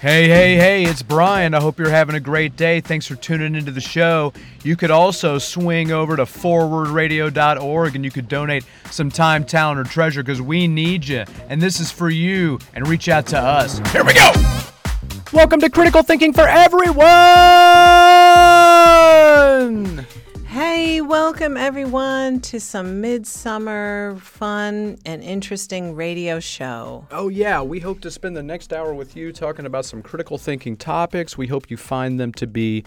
Hey, hey, hey, it's Brian. I hope you're having a great day. Thanks for tuning into the show. You could also swing over to forwardradio.org and you could donate some time, talent, or treasure because we need you. And this is for you. And reach out to us. Here we go. Welcome to Critical Thinking for Everyone. Hey, welcome everyone to some midsummer fun and interesting radio show. Oh, yeah. We hope to spend the next hour with you talking about some critical thinking topics. We hope you find them to be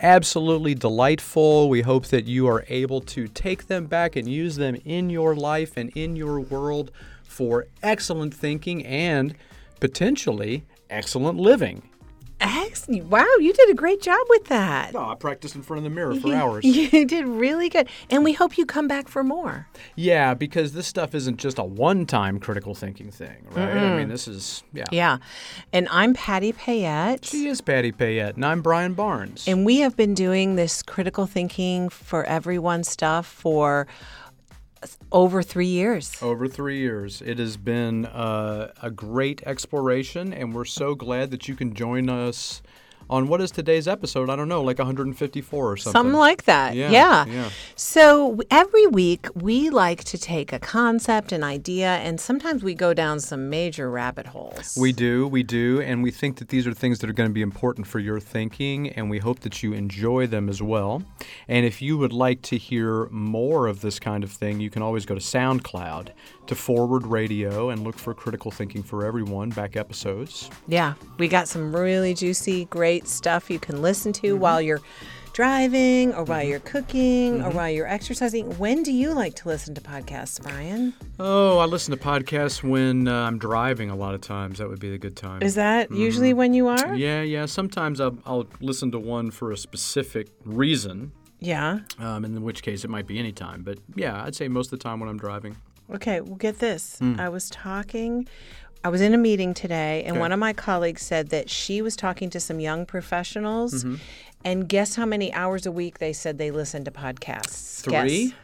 absolutely delightful. We hope that you are able to take them back and use them in your life and in your world for excellent thinking and potentially excellent living. Ex- wow, you did a great job with that. Oh, I practiced in front of the mirror for hours. You did really good. And we hope you come back for more. Yeah, because this stuff isn't just a one-time critical thinking thing, right? I mean, this is yeah. Yeah. And I'm Patty Payette. She is Patty Payette, and I'm Brian Barnes. And we have been doing this critical thinking for everyone stuff for over three years. Over three years. It has been uh, a great exploration, and we're so glad that you can join us on what is today's episode? I don't know, like 154 or something. Something like that. Yeah, Yeah. yeah. So every week we like to take a concept, an idea, and sometimes we go down some major rabbit holes. We do, we do, and we think that these are things that are going to be important for your thinking, and we hope that you enjoy them as well. And if you would like to hear more of this kind of thing, you can always go to SoundCloud to Forward Radio and look for Critical Thinking for Everyone back episodes. Yeah, we got some really juicy, great stuff you can listen to Mm-hmm. while you're driving or while you're cooking or while you're exercising. When do you like to listen to podcasts, Brian? Oh, I listen to podcasts when uh, I'm driving a lot of times. That would be a good time. Is that usually when you are? Mm-hmm. yeah, yeah. Sometimes I'll, I'll listen to one for a specific reason, Yeah. um, in which case it might be any time. But yeah, I'd say most of the time when I'm driving. Okay, well, get this. Hmm. I was talking, I was in a meeting today, and Okay. one of my colleagues said that she was talking to some young professionals. Mm-hmm. And guess how many hours a week they said they listen to podcasts? Guess.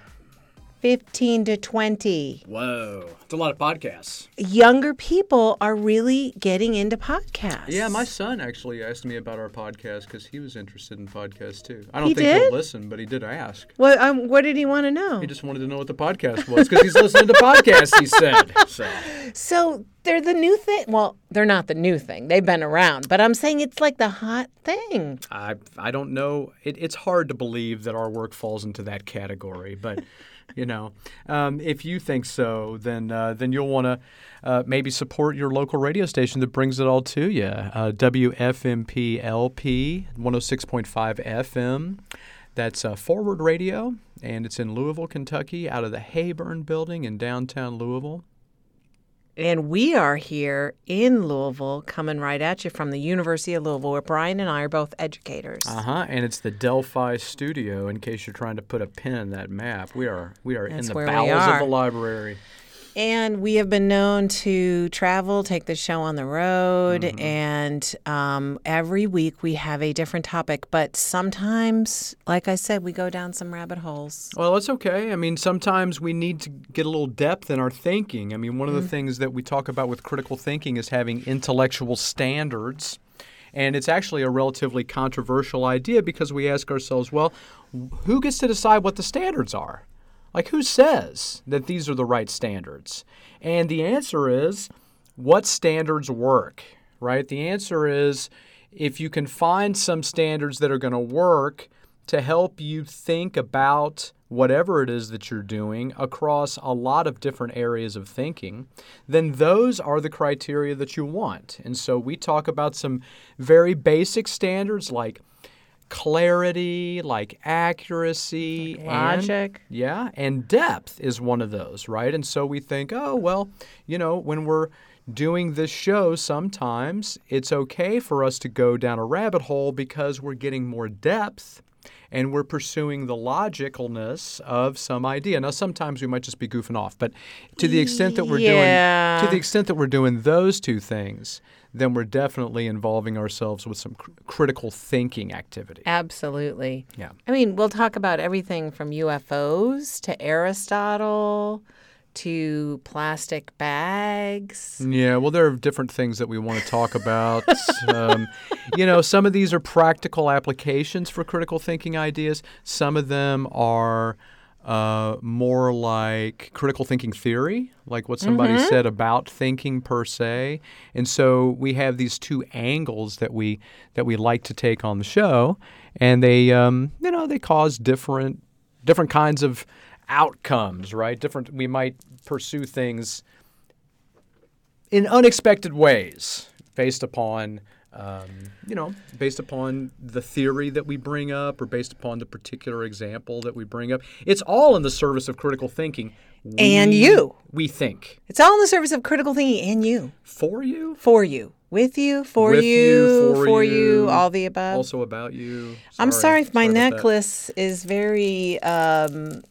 Three? 15 to 20. Whoa, it's a lot of podcasts. Younger people are really getting into podcasts. Yeah, my son actually asked me about our podcast because he was interested in podcasts too. I don't He think did? he'll listen, but he did ask. What, um, what did he want to know? He just wanted to know what the podcast was because he's listening to podcasts. He said so. So they're the new thing. Well, they're not the new thing. They've been around, but I'm saying it's like the hot thing. I I don't know. It, it's hard to believe that our work falls into that category, but you know, um, if you think so, then uh, then you'll want to uh, maybe support your local radio station that brings it all to you. Uh, WFMP LP 106.5 FM. That's uh, Forward Radio, and it's in Louisville, Kentucky, out of the Heyburn Building in downtown Louisville. And we are here in Louisville, coming right at you from the University of Louisville, where Brian and I are both educators. Uh huh. And it's the Delphi Studio. In case you're trying to put a pin in that map, we are we are in the bowels of the library. And we have been known to travel, take the show on the road, Mm-hmm. and um, every week we have a different topic. But sometimes, like I said, we go down some rabbit holes. Well, it's okay. I mean, sometimes we need to get a little depth in our thinking. I mean, one of the things that we talk about with critical thinking is having intellectual standards. And it's actually a relatively controversial idea because we ask ourselves, well, who gets to decide what the standards are? Like, who says that these are the right standards? And the answer is what standards work, right? The answer is if you can find some standards that are going to work to help you think about whatever it is that you're doing across a lot of different areas of thinking, then those are the criteria that you want. And so we talk about some very basic standards like clarity, like accuracy, and- logic. yeah, and depth is one of those, right? And so we think, oh, well, you know, when we're doing this show, sometimes it's okay for us to go down a rabbit hole because we're getting more depth and we're pursuing the logicalness of some idea. Now, sometimes we might just be goofing off, but to the extent that we're Yeah. doing to the extent that we're doing those two things, then we're definitely involving ourselves with some cr- critical thinking activity. Absolutely. Yeah. I mean, we'll talk about everything from UFOs to Aristotle to plastic bags. Yeah, well, there are different things that we want to talk about. um, you know, some of these are practical applications for critical thinking ideas. Some of them are uh, more like critical thinking theory, like what somebody said about thinking per se. And so we have these two angles that we that we like to take on the show, and they um, you know they cause different different kinds of outcomes, right? Different. We might pursue things in unexpected ways based upon um, you know based upon the theory that we bring up or based upon the particular example that we bring up it's all in the service of critical thinking we, And you. we think It's all in the service of critical thinking and you, for you for you, with you, for With you, you, for you, you. all the above. also about you I'm sorry if my that. necklace is very um,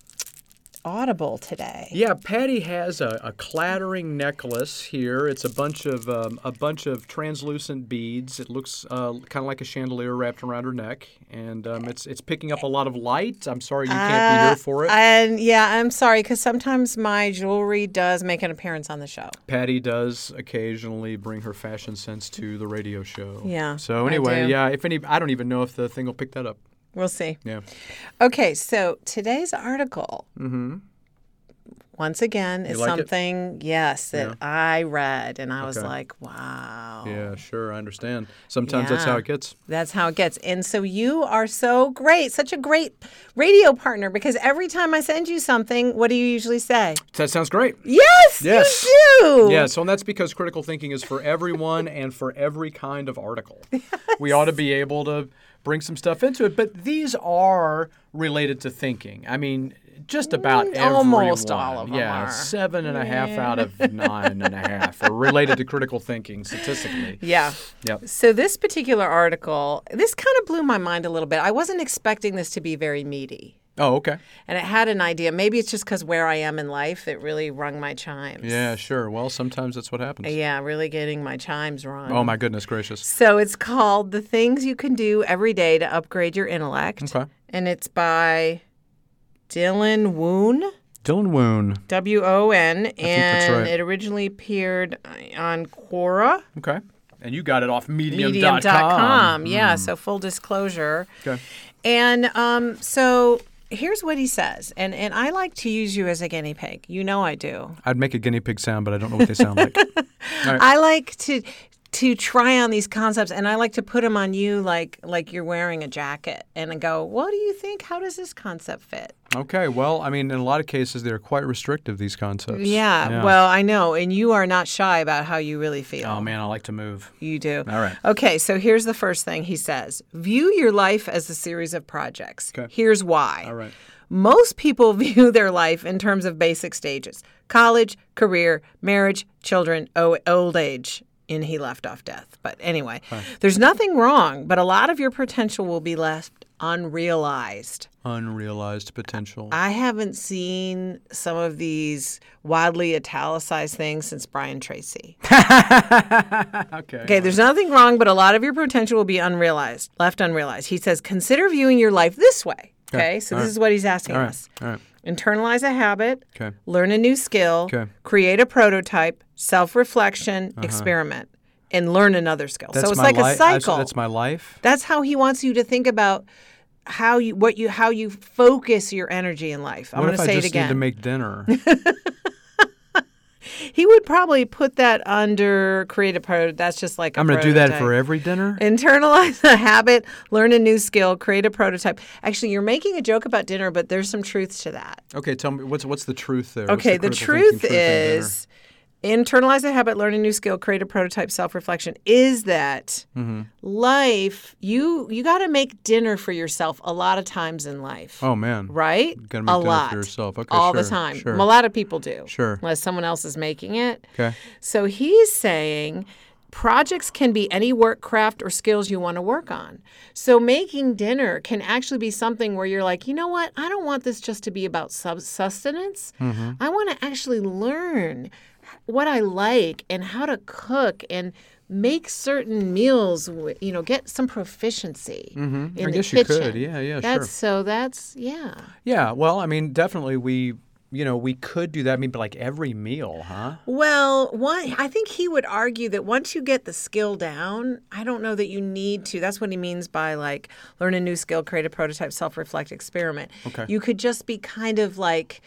audible today. Yeah, Patty has a, a clattering necklace here. It's a bunch of um, a bunch of translucent beads. It looks uh, kind of like a chandelier wrapped around her neck, and um, it's it's picking up a lot of light. I'm sorry you can't be here for it. Uh, And yeah, I'm sorry because sometimes my jewelry does make an appearance on the show. Patty does occasionally bring her fashion sense to the radio show. Yeah, So anyway, yeah. If any, I don't even know if the thing will pick that up. We'll see. Yeah. Okay, so today's article, once again, is Mm-hmm. like it? something, yes, that Yeah. I read, and I was like, wow. Yeah, sure. I understand. Sometimes that's how it gets. That's how it gets. And so you are so great, such a great radio partner because every time I send you something, what do you usually say? That sounds great. Yes, Yes. you do. Yeah, so and that's because critical thinking is for everyone and for every kind of article. We ought to be able to bring some stuff into it, but these are related to thinking. I mean, just about Mm, everyone. almost all of them yeah, are. seven and a half out of nine and a half are related to critical thinking statistically. Yeah. Yep. So this particular article, this kind of blew my mind a little bit. I wasn't expecting this to be very meaty. Oh, okay. And it had an idea. Maybe it's just because where I am in life, it really rung my chimes. Yeah, sure. Well, sometimes that's what happens. Yeah, really getting my chimes rung. Oh my goodness gracious. So it's called The Things You Can Do Every Day to Upgrade Your Intellect. Okay. And it's by Dylan Woon, Dylan Woon. W O N. that's And right. it originally appeared on Quora. Okay. And you got it off medium.com. Medium.com. Yeah, so full disclosure. Okay. And um, so here's what he says. And, and I like to use you as a guinea pig. You know I do. I'd make a guinea pig sound, but I don't know what they sound like. I like to to try on these concepts and I like to put them on you like like you're wearing a jacket and I go, "What do you think? How does this concept fit?" Okay, well, I mean, in a lot of cases, they're quite restrictive, these concepts. Yeah, well, I know, and you are not shy about how you really feel. Oh, man, I like to move. You do. All right. Okay, so here's the first thing he says View your life as a series of projects. Okay. Here's why. All right. Most people view their life in terms of basic stages college, career, marriage, children, old age. And he left off death. But anyway, there's nothing wrong, but a lot of your potential will be left unrealized. Unrealized potential. I haven't seen some of these wildly italicized things since Brian Tracy. okay. Okay, there's nothing wrong, but a lot of your potential will be unrealized, left unrealized. He says, consider viewing your life this way. Okay, so this is what he's asking All right. us. All right. Internalize a habit, Okay. learn a new skill, Okay. create a prototype, self reflection, experiment, and learn another skill. Uh-huh. That's so it's like li- a cycle. That's, that's my life. That's how he wants you to think about how you what you how you focus your energy in life. I'm going to say it again. need to make dinner? he would probably put that under create a prototype. That's just like i I'm going to do that for every dinner? Internalize a habit, learn a new skill, create a prototype. Actually, you're making a joke about dinner, but there's some truth to that. Okay, tell me, what's what's the truth there? What's Okay, the, critical truth, is. dinner? Internalize a habit, learn a new skill, create a prototype, self-reflection is that Mm-hmm. life you you got to make dinner for yourself a lot of times in life. Oh, man. Right? gotta make a dinner for lot. yourself. Okay, All the time. sure. A lot of people do. Sure. Unless someone else is making it. Okay. So he's saying projects can be any work, craft, or skills you want to work on. So making dinner can actually be something where you're like, you know what? I don't want this just to be about sub- sustenance. Mm-hmm. I want to actually learn what I like and how to cook and make certain meals. You know, get some proficiency in Mm-hmm. I the guess you could. Yeah, yeah, that's, sure. So that's yeah. Yeah, well, I mean, definitely we you know, we could do that. I mean, but like every meal, huh? Well, one, I think he would argue that once you get the skill down, I don't know that you need to. That's what he means by like learn a new skill, create a prototype, self reflect, experiment. Okay. You could just be kind of like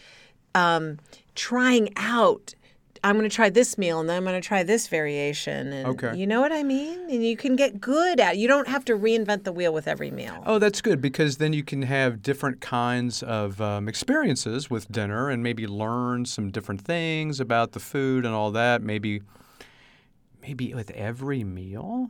um, trying out. I'm going to try this meal and then I'm going to try this variation. And Okay. You know what I mean? And you can get good at. You don't have to reinvent the wheel with every meal. Oh, that's good because then you can have different kinds of um, experiences with dinner and maybe learn some different things about the food and all that. Maybe, maybe with every meal.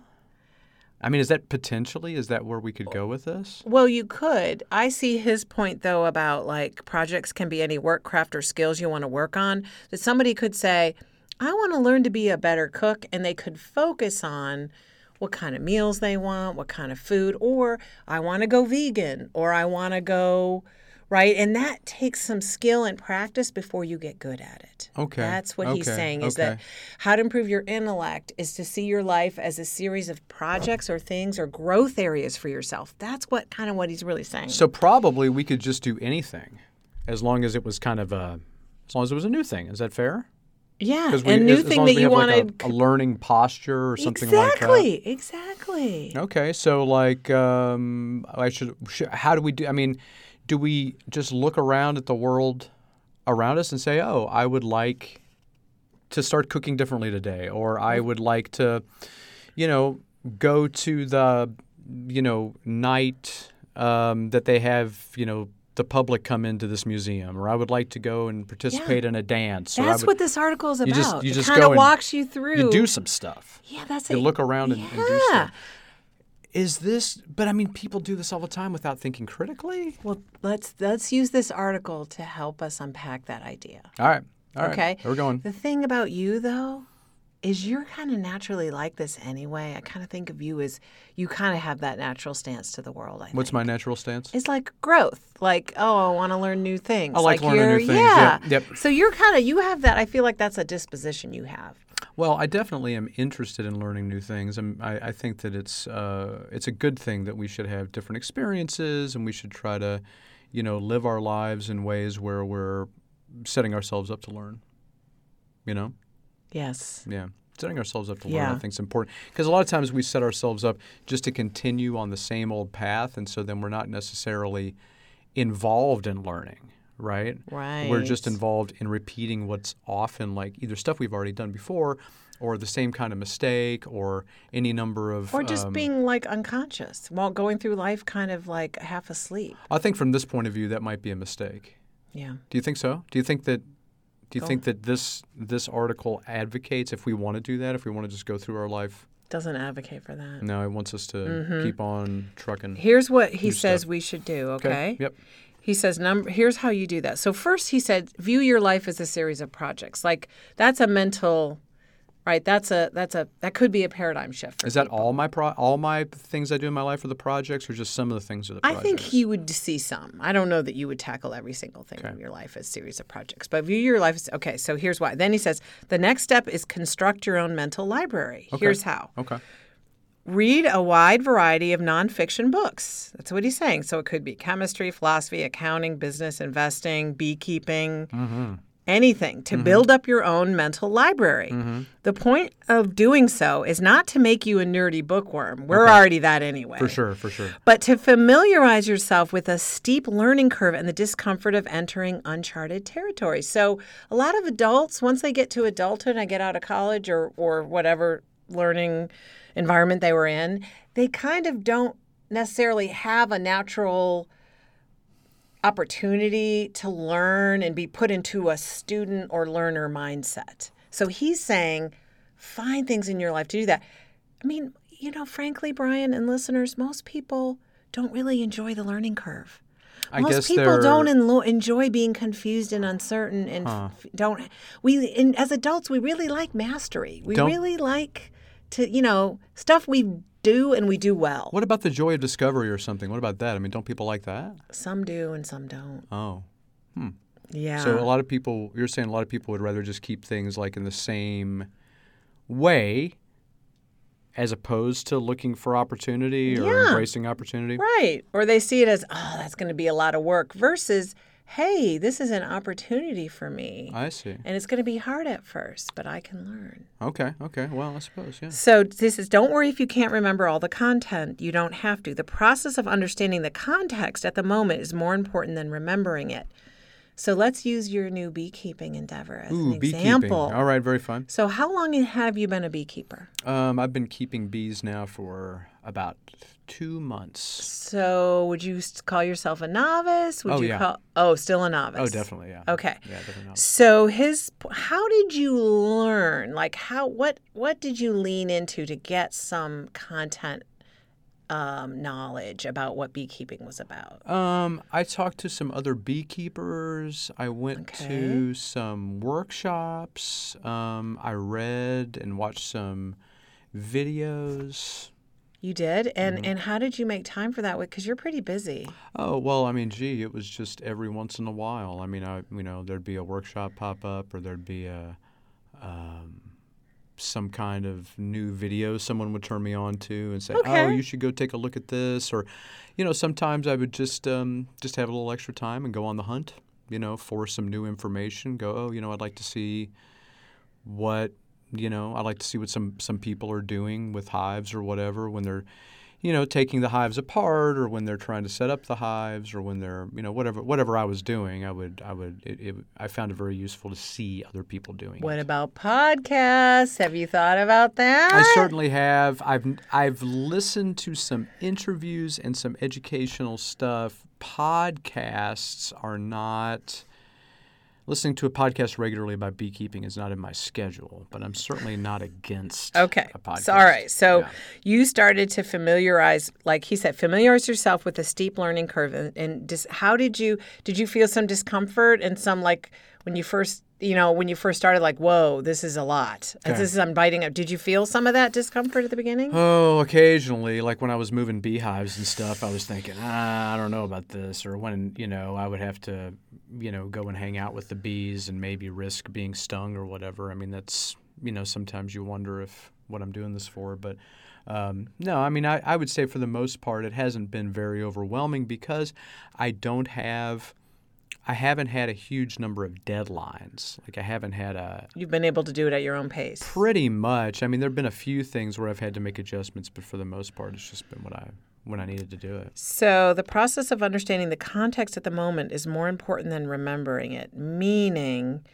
I mean, is that potentially is that where we could go with this? Well, you could. I see his point though about like projects can be any work, craft, or skills you want to work on. That somebody could say, I want to learn to be a better cook, and they could focus on what kind of meals they want, what kind of food, or I want to go vegan, or I want to go right. And that takes some skill and practice before you get good at it. Okay. That's what he's saying is that how to improve your intellect is to see your life as a series of projects or things or growth areas for yourself. That's what kind of what he's really saying. So probably we could just do anything, as long as it was kind of a, as long as it was a new thing. Is that fair? yeah, Because we, and new as, as thing long that you have like wanted. a, a learning posture or something like that. exactly, exactly. Okay, so like, um, I should, sh How do we do? I mean, do we just look around at the world around us and say, "Oh, I would like to start cooking differently today," or "I would like to, you know, go to the, you know, night um, that they have, you know." The public come into this museum, or I would like to go and participate in a dance. That's would, what this article is about. just- you it just kind of walks you through. you do some stuff. Yeah, that's You it. You look around and, and do stuff. Is this? But I mean, people do this all the time without thinking critically. Well, let's let's use this article to help us unpack that idea. All right. All right. Okay. We're going. The thing about you, though, is you're kind of naturally like this anyway. I kind of think of you as you kind of have that natural stance to the world. I What's think. my natural stance? It's like growth. Like, oh, I want to learn new things. I like learning new things. Yeah. Yep, yep. So you're kind of you have that. I feel like that's a disposition you have. Well, I definitely am interested in learning new things. I'm, I, I think that it's uh, it's a good thing that we should have different experiences, and we should try to, you know, live our lives in ways where we're setting ourselves up to learn. You know. Yes. Yeah. Setting ourselves up to learn, Yeah. I think, is important. Because a lot of times we set ourselves up just to continue on the same old path, and so then we're not necessarily involved in learning, right? Right. We're just involved in repeating what's often like either stuff we've already done before, or the same kind of mistake, or any number of. Or just um, being like unconscious while going through life, kind of like half asleep. I think from this point of view, that might be a mistake. Yeah. Do you think so? Do you think that? Do you Go- think that this this article advocates if we want to do that, if we want to just go through our life Doesn't advocate for that. No, it wants us to Mm-hmm. keep on trucking. Here's what he says stuff. we should do, okay? Yep. He says number here's how you do that. So first he said view your life as a series of projects. Like that's a mental right? That's a that's a that could be a paradigm shift. Is that people. all my pro- all my things I do in my life are the projects, or just some of the things are the projects? I think he would see some. I don't know that you would tackle every single thing of your life as series of projects, but view your life as okay. So here's why. Then he says the next step is construct your own mental library. Here's how. Okay. Read a wide variety of nonfiction books. That's what he's saying. So it could be chemistry, philosophy, accounting, business, investing, beekeeping, mm-hmm. anything to mm-hmm. build up your own mental library. Mm-hmm. The point of doing so is not to make you a nerdy bookworm. We're already that anyway. For sure. For sure. But to familiarize yourself with a steep learning curve and the discomfort of entering uncharted territory. So, a lot of adults, once they get to adulthood and get out of college or, or whatever learning environment they were in, they kind of don't necessarily have a natural opportunity to learn and be put into a student or learner mindset. So he's saying, find things in your life to do that. I mean, you know, frankly, Brian and listeners, most people don't really enjoy the learning curve. I most people they're- don't enlo- enjoy being confused and uncertain, and f- don't. We, in, as adults, we really like mastery. We Don't- really like to, you know, stuff we do and we do well. What about the joy of discovery or something? What about that? I mean, don't people like that? Some do and some don't. Oh. Hmm. Yeah. So a lot of people, you're saying a lot of people would rather just keep things like in the same way as opposed to looking for opportunity or Yeah. embracing opportunity? Right. Or they see it as, oh, that's going to be a lot of work versus hey, this is an opportunity for me. I see. and it's going to be hard at first, but I can learn. Okay. Okay. Well, I suppose. Yeah. So this is don't worry if you can't remember all the content. You don't have to. The process of understanding the context at the moment is more important than remembering it. So let's use your new beekeeping endeavor as Ooh, an beekeeping. example. All right. Very fun. So how long have you been a beekeeper? Um, I've been keeping bees now for about two months. So would you call yourself a novice? Would Oh, you yeah. call Oh, still a novice. Oh, definitely. Yeah. Okay. Yeah, definitely. So his how did you learn? Like how what what did you lean into to get some content um, knowledge about what beekeeping was about? Um, I talked to some other beekeepers. I went Okay. to some workshops. Um, I read and watched some videos. You did, and Mm-hmm. and how did you make time for that? Because you're pretty busy. Oh well, I mean, gee, it was just every once in a while. I mean, I you know there'd be a workshop pop up, or there'd be a um, some kind of new video someone would turn me on to and say, "Oh, you should go take a look at this," or you know, sometimes I would just um, just have a little extra time and go on the hunt, you know, for some new information. Go, oh, you know, I'd like to see what you know i'd like to see what some some people are doing with hives or whatever when they're you know taking the hives apart or when they're trying to set up the hives or when they're you know whatever whatever i was doing i would i would it, it, i found it very useful to see other people doing What it about podcasts? Have you thought about that? I certainly have. I've I've listened to some interviews and some educational stuff. Podcasts are not listening to a podcast regularly about beekeeping is not in my schedule, but I'm certainly not against Okay. a podcast. So, all right. So Yeah. you started to familiarize, like he said, familiarize yourself with the steep learning curve. And, and dis, how did you did you feel some discomfort and some like when you first you know when you first started like whoa this is a lot Okay. this is I'm biting up. Did you feel some of that discomfort at the beginning? Oh, occasionally, like when I was moving beehives and stuff, I was thinking, ah, I don't know about this. Or when, you know, I would have to, you know, go and hang out with the bees and maybe risk being stung or whatever. I mean, that's, you know, sometimes you wonder if what I'm doing this for. But um, no, I mean, I, I would say for the most part, it hasn't been very overwhelming because I don't have. I haven't had a huge number of deadlines. Like I haven't had a You've been able to do it at your own pace. Pretty much. I mean, there have been a few things where I've had to make adjustments, but for the most part, it's just been what I when I needed to do it. So, the process of understanding the context at the moment is more important than remembering it, meaning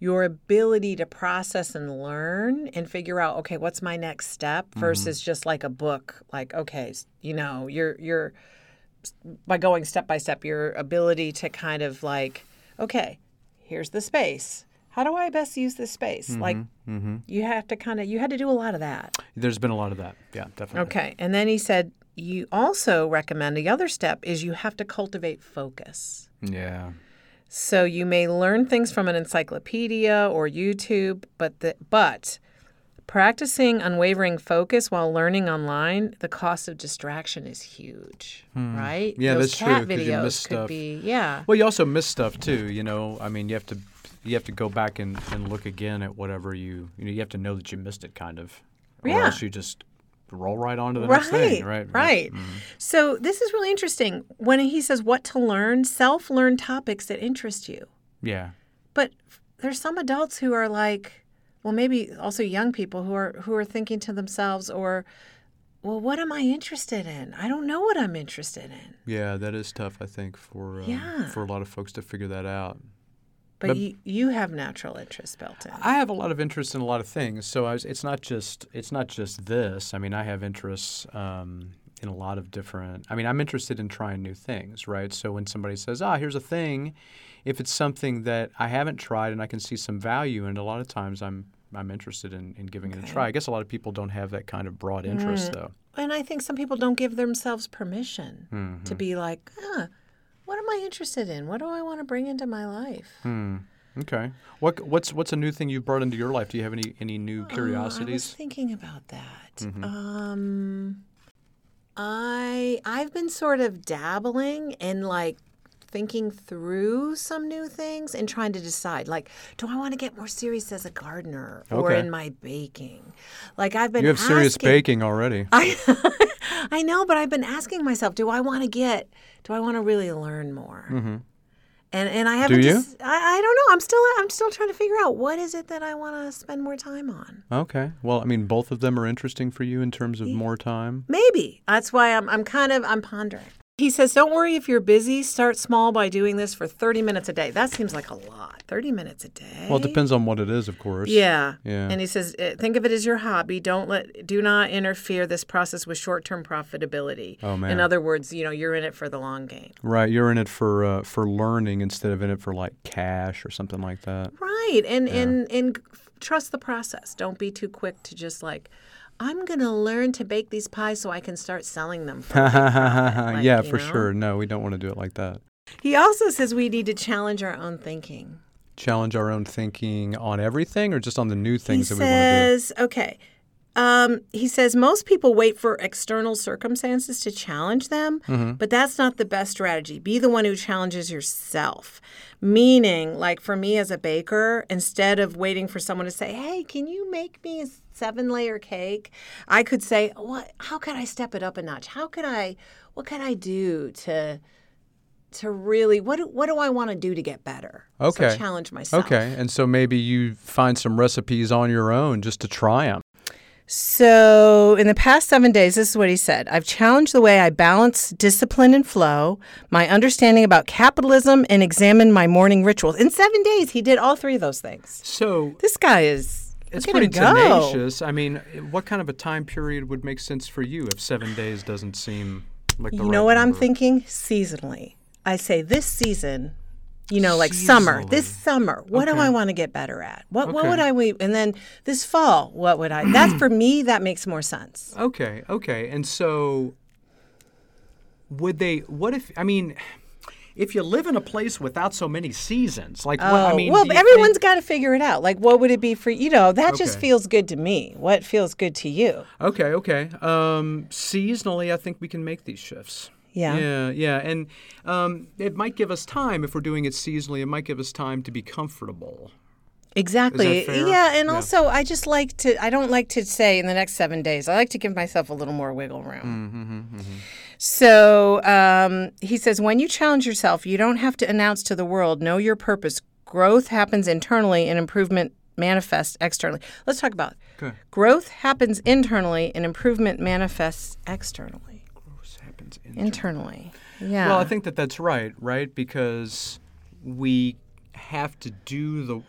your ability to process and learn and figure out, okay, what's my next step mm-hmm. versus just like a book, like, okay, you know, you're, you're, by going step by step, your ability to kind of like, okay, here's the space. How do I best use this space? Mm-hmm, like, mm-hmm. you have to kind of, you had to do a lot of that. There's been a lot of that. Yeah, definitely. Okay. And then he said, you also recommend the other step is you have to cultivate focus. Yeah. So you may learn things from an encyclopedia or YouTube, but the, but practicing unwavering focus while learning online, the cost of distraction is huge, right? Hmm. Yeah, Those that's true, cat you videos miss could stuff. be yeah. Well, you also miss stuff too. You know, I mean, you have to you have to go back and, and look again at whatever you you know. You have to know that you missed it, kind of, or Yeah. else you just roll right on to the right, next thing. Right. Mm-hmm. Right. So this is really interesting. When he says what to learn, self-learn topics that interest you. Yeah. But there's some adults who are like, well, maybe also young people who are who are thinking to themselves, or, well, what am I interested in? I don't know what I'm interested in. Yeah, that is tough. I think for um, Yeah. for a lot of folks to figure that out. But, you, you have natural interests built in. I have a lot of interest in a lot of things, so I was, it's not just it's not just this. I mean, I have interests um, in a lot of different. I mean, I'm interested in trying new things, right? So when somebody says, "Ah, here's a thing," if it's something that I haven't tried and I can see some value in, a lot of times I'm I'm interested in, in giving it a try. I guess a lot of people don't have that kind of broad interest, though. and I think some people don't give themselves permission Mm-hmm. to be like, ah, what am I interested in? What do I want to bring into my life? Hmm. Okay. What what's what's a new thing you've brought into your life? Do you have any any new Oh, I was curiosities? thinking about that. Mm-hmm. Um, I I've been sort of dabbling in like thinking through some new things and trying to decide like do I want to get more serious as a gardener or Okay. in my baking? Like I've been you have serious baking already. I I know, but I've been asking myself, do I want to get do I want to really learn more? Mm-hmm. And and I haven't. do you? just- I, I don't know. I'm still I'm still trying to figure out what is it that I want to spend more time on. Okay. Well, I mean, both of them are interesting for you in terms of more time. Maybe that's why I'm I'm kind of I'm pondering. He says, "Don't worry if you're busy. Start small by doing this for 30 minutes a day. That seems like a lot. 30 minutes a day. Well, it depends on what it is, of course. Yeah. Yeah. And he says, eh, think of it as your hobby. Don't let, do not interfere this process with short-term profitability. Oh, man. In other words, you know, you're in it for the long game. Right. You're in it for uh, for learning instead of in it for like cash or something like that. Right. And and and trust the process. Don't be too quick to just like, I'm gonna learn to bake these pies so I can start selling them. For a big profit," like, yeah, for know? sure. No, we don't want to do it like that. He also says we need to challenge our own thinking. Challenge our own thinking on everything or just on the new things he that we want to says, okay. Um, he says most people wait for external circumstances to challenge them, Mm-hmm. but that's not the best strategy. Be the one who challenges yourself. Meaning, like for me as a baker, instead of waiting for someone to say, "Hey, can you make me a seven-layer cake?" I could say, "What? How could I step it up a notch? How could I? What could I do to?" To really, what do, what do I want to do to get better? Okay. so challenge myself. Okay. And so maybe you find some recipes on your own just to try them. So, in the past seven days, this is what he said I've challenged the way I balance discipline and flow, my understanding about capitalism, and examined my morning rituals. In seven days, he did all three of those things. So This guy is. It's pretty go. tenacious. I mean, what kind of a time period would make sense for you if seven days doesn't seem like the You right know what I'm thinking? Seasonally. I say this season, you know, like summer. This summer, what do I want to get better at? What what would I we and then this fall, what would I? That's for me. That makes more sense. Okay, okay. And so would they what if I mean if you live in a place without so many seasons, like what I Oh, mean well, everyone's think- got to figure it out. Like, what would it be for you? Know that just feels good to me. What feels good to you? Okay, okay. Um seasonally I think we can make these shifts. Yeah. Yeah, yeah. And um, it might give us time if we're doing it seasonally, it might give us time to be comfortable. Exactly. Yeah, and Yeah. also I just like to. I don't like to say in the next seven days. I like to give myself a little more wiggle room. Mm-hmm, So um, he says, when you challenge yourself, you don't have to announce to the world. Know your purpose. Growth happens internally, and improvement manifests externally. Let's talk about growth happens internally, and improvement manifests externally. This happens in Internally. Yeah. Well, I think that that's right, right? Because we have to do the.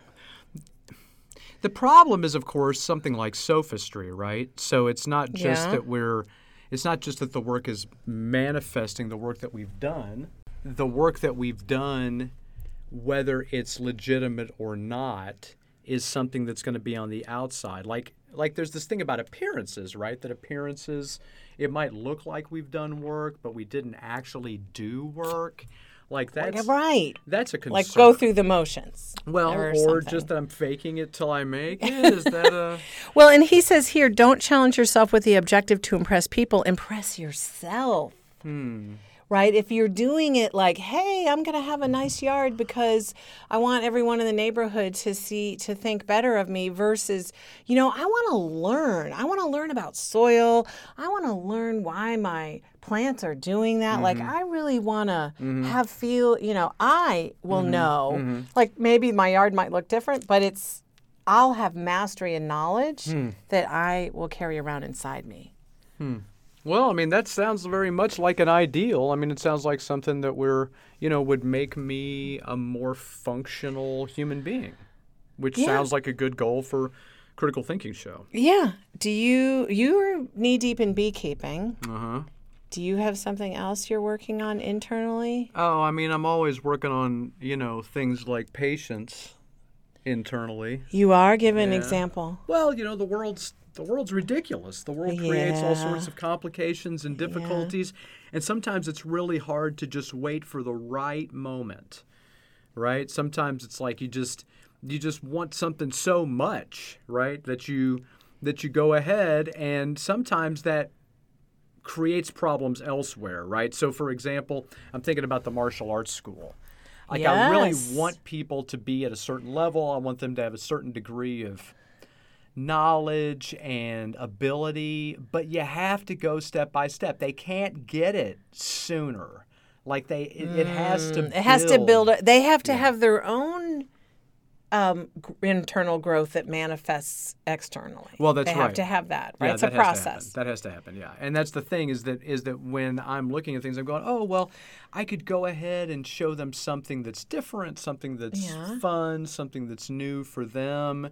The problem is, of course, something like sophistry, right? So it's not just Yeah. that we're. It's not just that the work is manifesting the work that we've done. The work that we've done, whether it's legitimate or not, is something that's going to be on the outside. Like like there's this thing about appearances, right? That appearances it might look like we've done work, but we didn't actually do work. Like that's right. that's a concern. Like go through the motions. well, or or, just that I'm faking it till I make it. Is that a Well, and he says here, don't challenge yourself with the objective to impress people. Impress yourself. Hmm. Right? If you're doing it like, hey, I'm going to have a nice yard because I want everyone in the neighborhood to see, to think better of me versus, you know, I want to learn. I want to learn about soil. I want to learn why my plants are doing that. Like, mm-hmm. I really want to mm-hmm. have feel, you know, I will mm-hmm. know. Like, maybe my yard might look different, but it's, I'll have mastery and knowledge hmm. that I will carry around inside me. Hmm. Well, I mean, that sounds very much like an ideal. I mean, it sounds like something that we're, you know, would make me a more functional human being, which Yeah. sounds like a good goal for critical thinking show. Yeah. Do you you're knee deep in beekeeping? Uh huh. Do you have something else you're working on internally? Oh, I mean, I'm always working on, you know, things like patience internally. You are. Give an Yeah. example. Well, you know, the world's the world's ridiculous. The world creates all sorts of complications and difficulties, and sometimes it's really hard to just wait for the right moment. Right? Sometimes it's like you just you just want something so much, right? That you that you go ahead and sometimes that creates problems elsewhere, right? So for example, I'm thinking about the martial arts school. Like I really want people to be at a certain level. I want them to have a certain degree of knowledge and ability, but you have to go step by step. They can't get it sooner Like they, it, it has to. Mm, It has to build. They have to have their own um, internal growth that manifests externally. Well, that's they have to have that. Right, Yeah, it's a that happen. process. That has to happen. Yeah, and that's the thing is that is that when I'm looking at things, I'm going, oh well, I could go ahead and show them something that's different, something that's Yeah. fun, something that's new for them.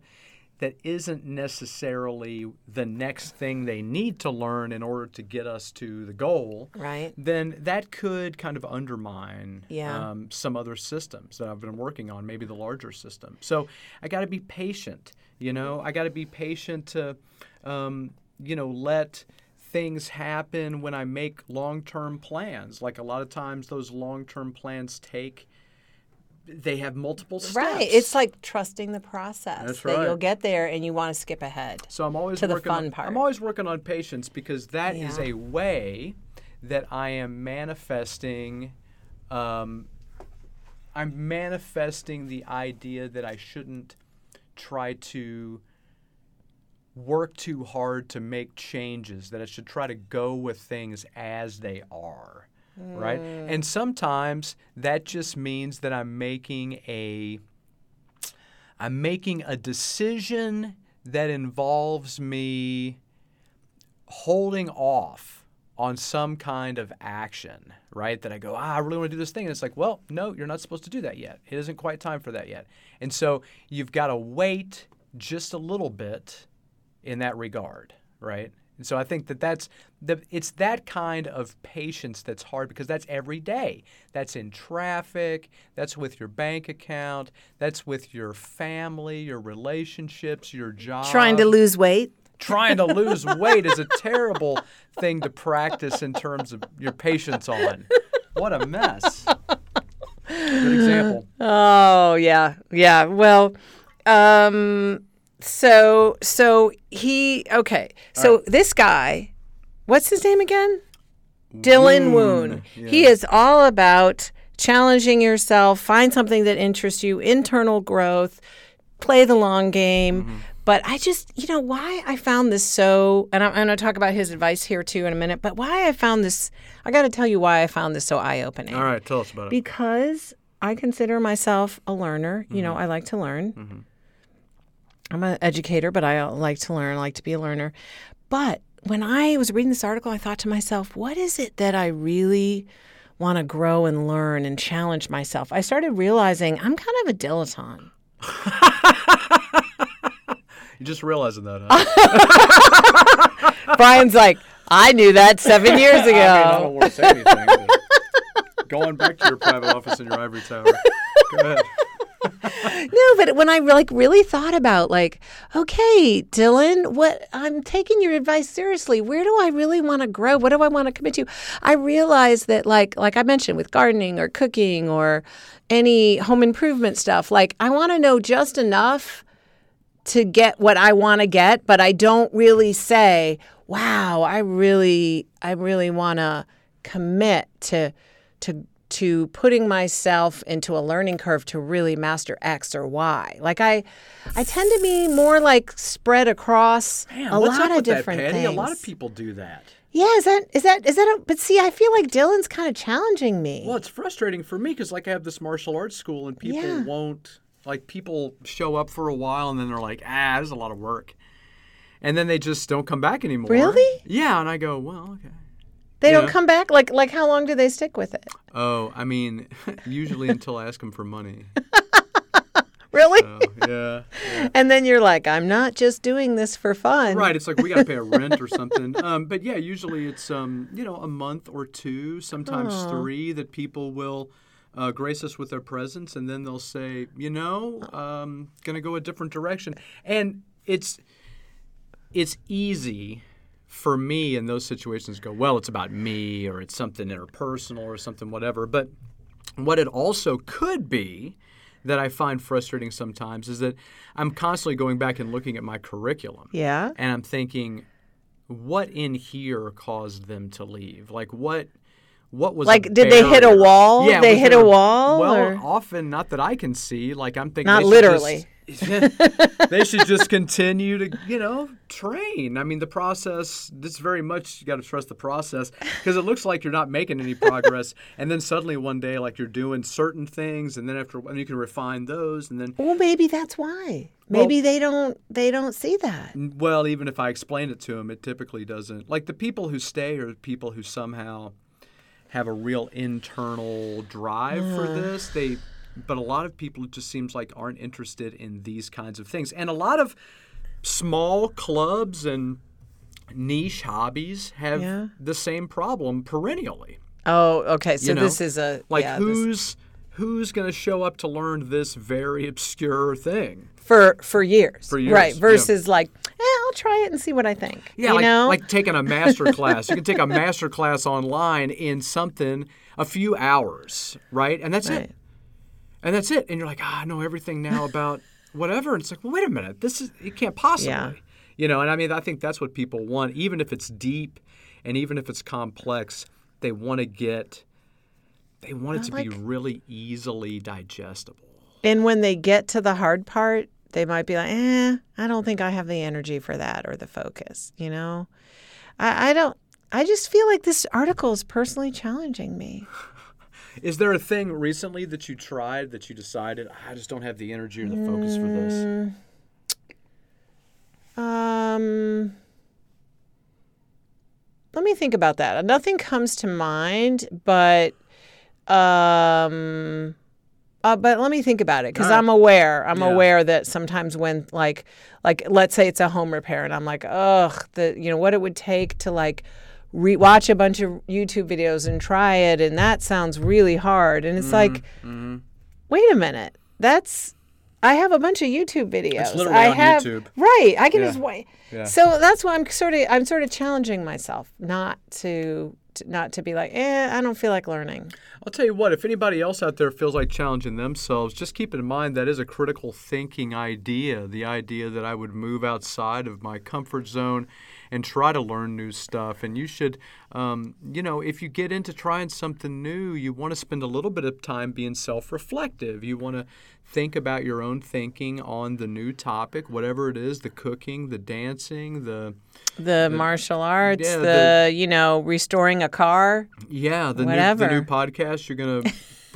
That isn't necessarily the next thing they need to learn in order to get us to the goal. Right. Then that could kind of undermine Yeah. um, some other systems that I've been working on, maybe the larger system. So I got to be patient. You know, I got to be patient to, um, you know, let things happen when I make long-term plans. Like a lot of times, those long-term plans take. They have multiple steps. Right. It's like trusting the process That's that right. you'll get there and you want to skip ahead. So I'm always to the working fun on, part. I'm always working on patience because that is Yeah. a way that I am manifesting. Um, I'm manifesting the idea that I shouldn't try to work too hard to make changes. That I should try to go with things as they are. Right, Mm. and sometimes that just means that I'm making a I'm making a decision that involves me holding off on some kind of action, right? That I go, ah, I really want to do this thing. And it's like, well, no, you're not supposed to do that yet. It isn't quite time for that yet. And so you've got to wait just a little bit in that regard, right? And so I think that that's the, it's that kind of patience that's hard because that's every day. That's in traffic, that's with your bank account, that's with your family, your relationships, your job. Trying to lose weight. Trying to lose weight is a terrible thing to practice in terms of your patience on. What a mess. Good example. Oh yeah, yeah. Well, um, so so he okay. So this guy, what's his name again? Dylan Woon. He is all about challenging yourself, find something that interests you, internal growth, play the long game. Mm-hmm. But I just, you know, why I found this so, and I'm, I'm going to talk about his advice here too in a minute, but why I found this, I got to tell you why I found this so eye opening All right, tell us about it. because I consider myself a learner. You know, mm-hmm. I like to learn. Mm-hmm. I'm an educator, but I uh, like to learn, I like to be a learner. But when I was reading this article, I thought to myself, what is it that I really want to grow and learn and challenge myself? I started realizing I'm kind of a dilettante. You're just realizing that, huh? Brian's like, I knew that seven years I mean, I ago. don't want to say anything. Going back to your private office in your ivory tower. Go ahead. No, but when I like really thought about like, okay, Dylan, what I'm taking your advice seriously. Where do I really want to grow? What do I want to commit to? I realized that like like I mentioned with gardening or cooking or any home improvement stuff, like I want to know just enough to get what I want to get, but I don't really say, "Wow, I really I really want to commit to to to putting myself into a learning curve to really master X or Y." Like I I tend to be more like spread across Man, a lot of that, different Patty? things. A lot of people do that. Yeah, is that is that is that a, but see, I feel like Dylan's kind of challenging me. Well, it's frustrating for me because, like, I have this martial arts school, and people Yeah. won't like people show up for a while, and then they're like, "Ah, this is a lot of work," and then they just don't come back anymore. Really? Yeah, and I go, "Well, okay." They yeah. don't come back like like how long do they stick with it? Oh, I mean, usually until I ask them for money. Really? So, yeah, yeah. And then you're like, I'm not just doing this for fun. Right. It's like we got to pay a rent or something. Um, but yeah, usually it's um, you know a month or two, sometimes three, that people will uh, grace us with their presence, and then they'll say, you know, um, gonna go a different direction, and it's it's easy for me in those situations go, well, it's about me, or it's something interpersonal, or something whatever. But what it also could be that I find frustrating sometimes is that I'm constantly going back and looking at my curriculum Yeah. and I'm thinking, what in here caused them to leave? Like what? What was Like, did they hit a wall? Yeah, They hit there a wall, Well, or- often not that I can see. Like I'm thinking, Not should just- literally. they should just continue to, you know, train. I mean, the process, this very much, you got to trust the process because it looks like you're not making any progress. and then suddenly one day, like you're doing certain things, and then after, and you can refine those. And then, Well, maybe that's why. Maybe they don't they don't see that. well, even if I explain it to them, it typically doesn't. Like the people who stay are people who somehow have a real internal drive for uh-huh. this. They, but a lot of people it just seems like aren't interested in these kinds of things, and a lot of small clubs and niche hobbies have Yeah. the same problem perennially. Oh, okay. So You know, this is a Like yeah, this- who's who's going to show up to learn this very obscure thing? for for years. For years, Right. yeah. Versus like, eh, I'll try it and see what I think. Yeah, you like, know? like taking a master class. You can take a master class online in something a few hours, right? And that's Right. it. And that's it. And you're like, ah, I know everything now about whatever. And it's like, well, wait a minute. This is you can't possibly. Yeah. You know, and I mean, I think that's what people want, even if it's deep and even if it's complex. They want to get. They want it to be really easily digestible. and when they get to the hard part, they might be like, eh, I don't think I have the energy for that or the focus, you know? I, I don't I just feel like this article is personally challenging me. Is there a thing recently that you tried that you decided I just don't have the energy or the focus for this? Um, let me think about that. Nothing comes to mind, but um, uh, but let me think about it because right. I'm aware. I'm Yeah. aware that sometimes when like like let's say it's a home repair and I'm like, ugh, the you know what it would take to like re- watch a bunch of YouTube videos and try it, and that sounds really hard. And it's like, Mm-hmm. wait a minute, that's I have a bunch of YouTube videos. literally I have, YouTube. Right. I can Yeah. just wait. Yeah. So that's why I'm sort of I'm sort of challenging myself not to, to not to be like, eh, I don't feel like learning. I'll tell you what, if anybody else out there feels like challenging themselves, just keep in mind that is a critical thinking idea. The idea that I would move outside of my comfort zone and try to learn new stuff. And you should, um, you know, if you get into trying something new, you want to spend a little bit of time being self reflective. You want to think about your own thinking on the new topic, whatever it is the cooking, the dancing, the. The, martial arts, yeah, the, the- you know restoring a car. Yeah, the new the new podcast you're gonna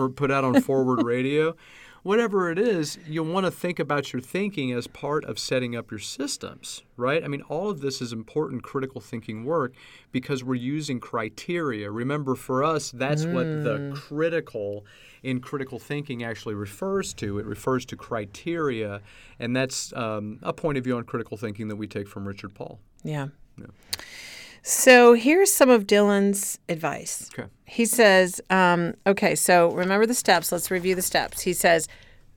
put out on Forward Radio, whatever it is, you'll want to think about your thinking as part of setting up your systems, right? I mean, all of this is important critical thinking work because we're using criteria. Remember, for us, that's what the critical in critical thinking actually refers to. It refers to criteria, and that's um, a point of view on critical thinking that we take from Richard Paul. Yeah. So here's some of Dylan's advice. Okay. He says, um, okay, so remember the steps. Let's review the steps. He says,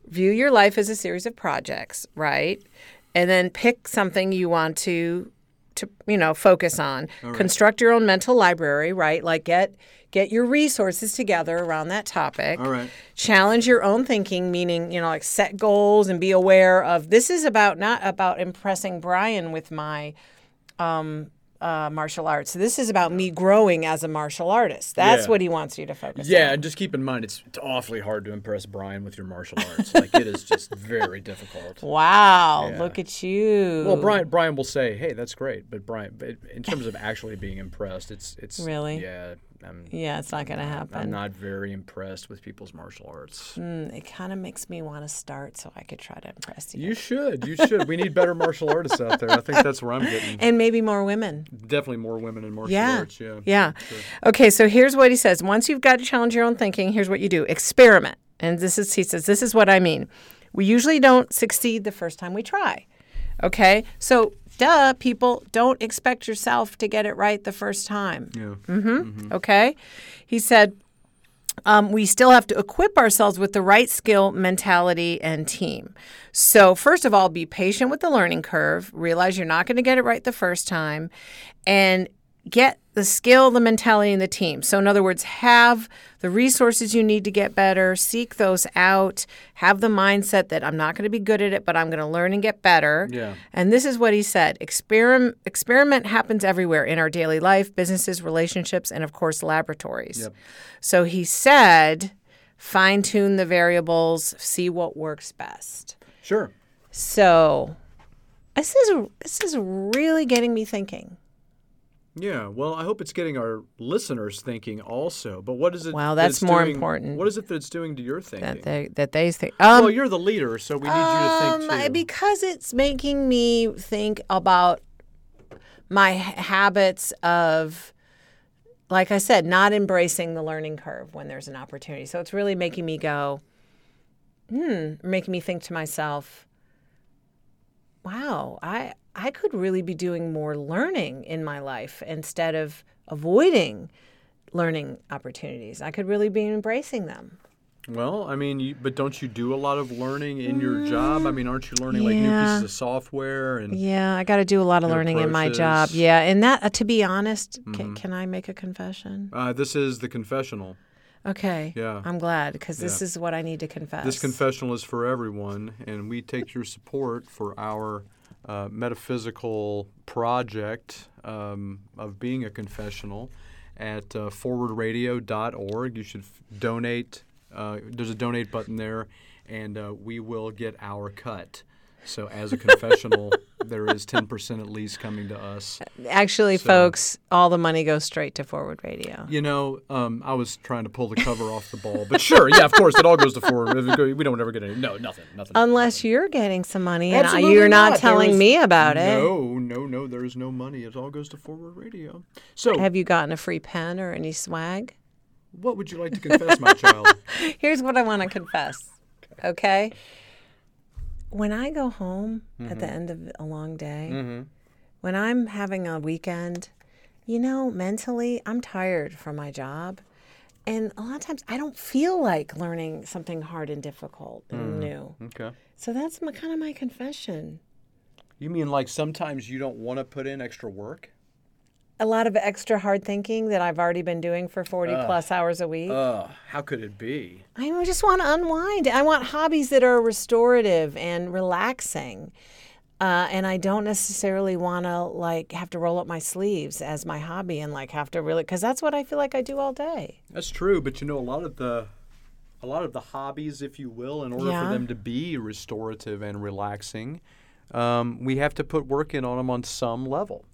view your life as a series of projects, right? And then pick something you want to to you know focus on. Construct your own mental library, right? Like get get your resources together around that topic. All right. Challenge your own thinking, meaning you know like set goals and be aware of this is about not about impressing Brian with my um, uh, martial arts. This is about me growing as a martial artist. That's Yeah. what he wants you to focus Yeah, on. and just keep in mind it's, it's awfully hard to impress Brian with your martial arts. like it is just very difficult. Wow, Yeah. look at you. Well, Brian Brian will say, "Hey, that's great," but Brian, but in terms of actually being impressed, it's it's Really? yeah. I'm, Yeah, it's not going to happen. I'm not very impressed with people's martial arts. Mm, it kind of makes me want to start so I could try to impress you. You should, you should. We need better martial artists out there. I think that's where I'm getting. and maybe more women. Definitely more women in martial Yeah. arts. Yeah. Yeah. Okay, so here's what he says. Once you've got to challenge your own thinking, here's what you do. Experiment. And this is he says this is what I mean. We usually don't succeed the first time we try. Okay? So, duh, people, don't expect yourself to get it right the first time. Yeah. mm-hmm Okay? He said, um, we still have to equip ourselves with the right skill, mentality, and team. So, first of all, be patient with the learning curve. Realize you're not going to get it right the first time, and get the skill, the mentality, and the team. So, in other words, have the resources you need to get better, seek those out, have the mindset that I'm not going to be good at it, but I'm going to learn and get better. Yeah. And this is what he said experiment, experiment happens everywhere in our daily life, businesses, relationships, and of course, laboratories. Yep. So he said, fine tune the variables, see what works best. Sure. So this is this is really getting me thinking. Yeah, well, I hope it's getting our listeners thinking also. But what is it? Well, that that's it's more doing- important. What is it that it's doing to your thinking? That they that they think. Um, well, you're the leader, so we need you to think um, too. because it's making me think about my habits of like I said, not embracing the learning curve when there's an opportunity. So it's really making me go, hmm, making me think to myself, wow, I I could really be doing more learning in my life instead of avoiding learning opportunities. I could really be embracing them. Well, I mean, you, but don't you do a lot of learning in your job? I mean, aren't you learning like new pieces of software and Yeah, I got to do a lot of learning in my job. Yeah, and that, uh, to be honest, can, can I make a confession? uh, this is the confessional. Okay. Yeah. I'm glad because this Yeah. is what I need to confess. This confessional is for everyone, and we take your support for our uh, metaphysical project um, of being a confessional at uh, forwardradio.org. You should f- donate. Uh, there's a donate button there, and uh, we will get our cut. So, as a confessional, there is 10% at least coming to us. Actually, So- folks, all the money goes straight to Forward Radio. You know, um, I was trying to pull the cover off the ball, but sure, yeah, of course, it all goes to forward. If it go- We don't ever get any. No, nothing, nothing. Unless you're getting some money and you're not, There telling is- me about it. No, no, no. There is no money. It all goes to Forward Radio. So, Have you gotten a free pen or any swag? what would you like to confess, my child? Here's what I want to confess. Okay? When I go home at Mm-hmm. the end of a long day, when I'm having a weekend, you know, mentally, I'm tired from my job. And a lot of times I don't feel like learning something hard and difficult Mm. and new. Okay. So that's my, kind of my confession. You mean like sometimes you don't want to put in extra work? A lot of extra hard thinking that I've already been doing for 40 plus hours a week. Ugh, how could it be? I just want to unwind. I want hobbies that are restorative and relaxing. Uh, and I don't necessarily want to like have to roll up my sleeves as my hobby and like have to really because that's what I feel like I do all day. That's true, but you know, a lot of the, a lot of the hobbies, if you will, in order Yeah. for them to be restorative and relaxing, um, we have to put work in on them on some level.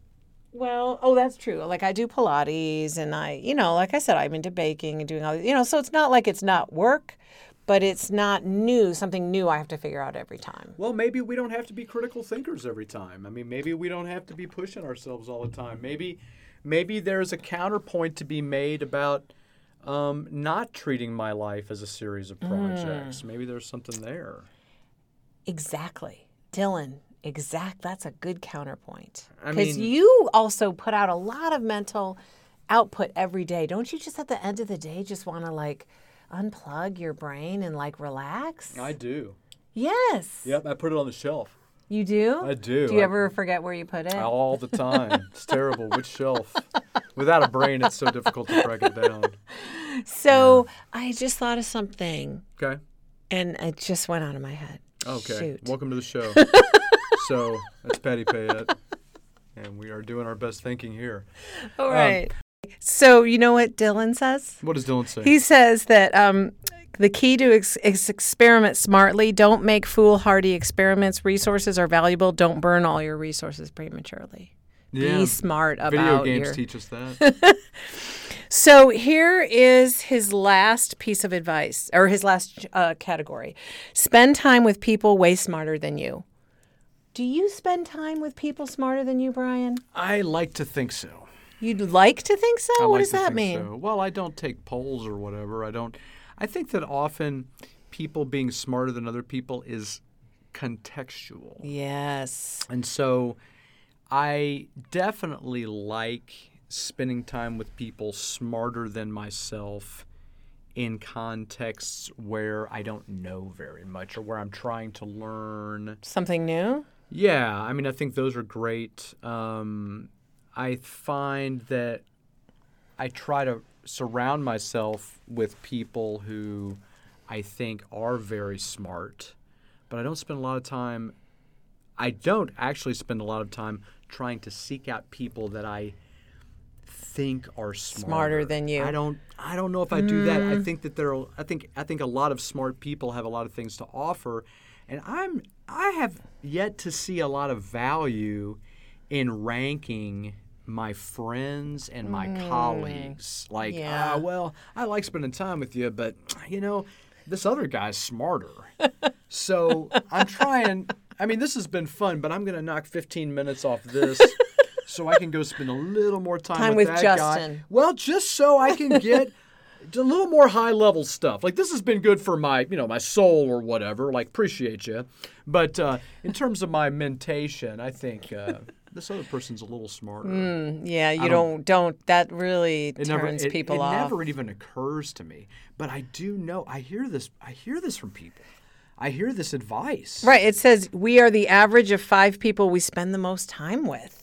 Well, oh, that's true. Like I do Pilates and I, you know, like I said, I'm into baking and doing all, you know, so it's not like it's not work, but it's not new, something new I have to figure out every time. Well, maybe we don't have to be critical thinkers every time. I mean, maybe we don't have to be pushing ourselves all the time. Maybe, maybe there's a counterpoint to be made about um, not treating my life as a series of projects. Maybe there's something there. Exactly. Dylan, exact that's a good counterpoint. I Because you also put out a lot of mental output every day. Don't you just at the end of the day just want to like unplug your brain and like relax? I do. yes. Yep, I put it on the shelf You do? I do. Do you I- ever forget where you put it? all the time. it's terrible. Which shelf? Without a brain, it's so difficult to track it down. So I just thought of something Okay. and it just went out of my head. Okay. Shoot. Welcome to the show. so that's Patty Payette, and we are doing our best thinking here. All right. so you know what Dylan says? What does Dylan say? He says that um, the key to ex- is experiment smartly. Don't make foolhardy experiments. Resources are valuable. Don't burn all your resources prematurely. yeah. Be smart about Video games your. teach us that. So here is his last piece of advice, or his last uh, category: spend time with people way smarter than you. Do you spend time with people smarter than you, Brian? I like to think so. You'd like to think so. I what like does that think mean? so. Well, I don't take polls or whatever. I don't. I think that often people being smarter than other people is contextual. Yes. And so I definitely like spending time with people smarter than myself in contexts where I don't know very much or where I'm trying to learn. Something new. Yeah, I mean, I think those are great. Um, I find that I try to surround myself with people who I think are very smart, but I don't spend a lot of time. I don't actually spend a lot of time trying to seek out people that I think are smarter, Smarter than you. Mm. I don't. I don't know if I do that. I think that there. Are, I think. I think a lot of smart people have a lot of things to offer, And I'm I have yet to see a lot of value in ranking my friends and my colleagues. Like, yeah. ah, well, I like spending time with you, but you know, this other guy's smarter. so I'm trying. I mean, this has been fun, but I'm going to knock 15 minutes off this. So I can go spend a little more time, Time with, with that Justin. guy. Well, just so I can get a little more high level stuff. Like this has been good for my, you know, my soul or whatever. Like appreciate you, but uh, in terms of my mentation, I think uh, this other person's a little smarter. Yeah, you don't- don't, don't. That really It turns never, it, people it off. It never even occurs to me. But I do know. I hear this. I hear this from people. I hear this advice. Right. It says we are the average of five people we spend the most time with.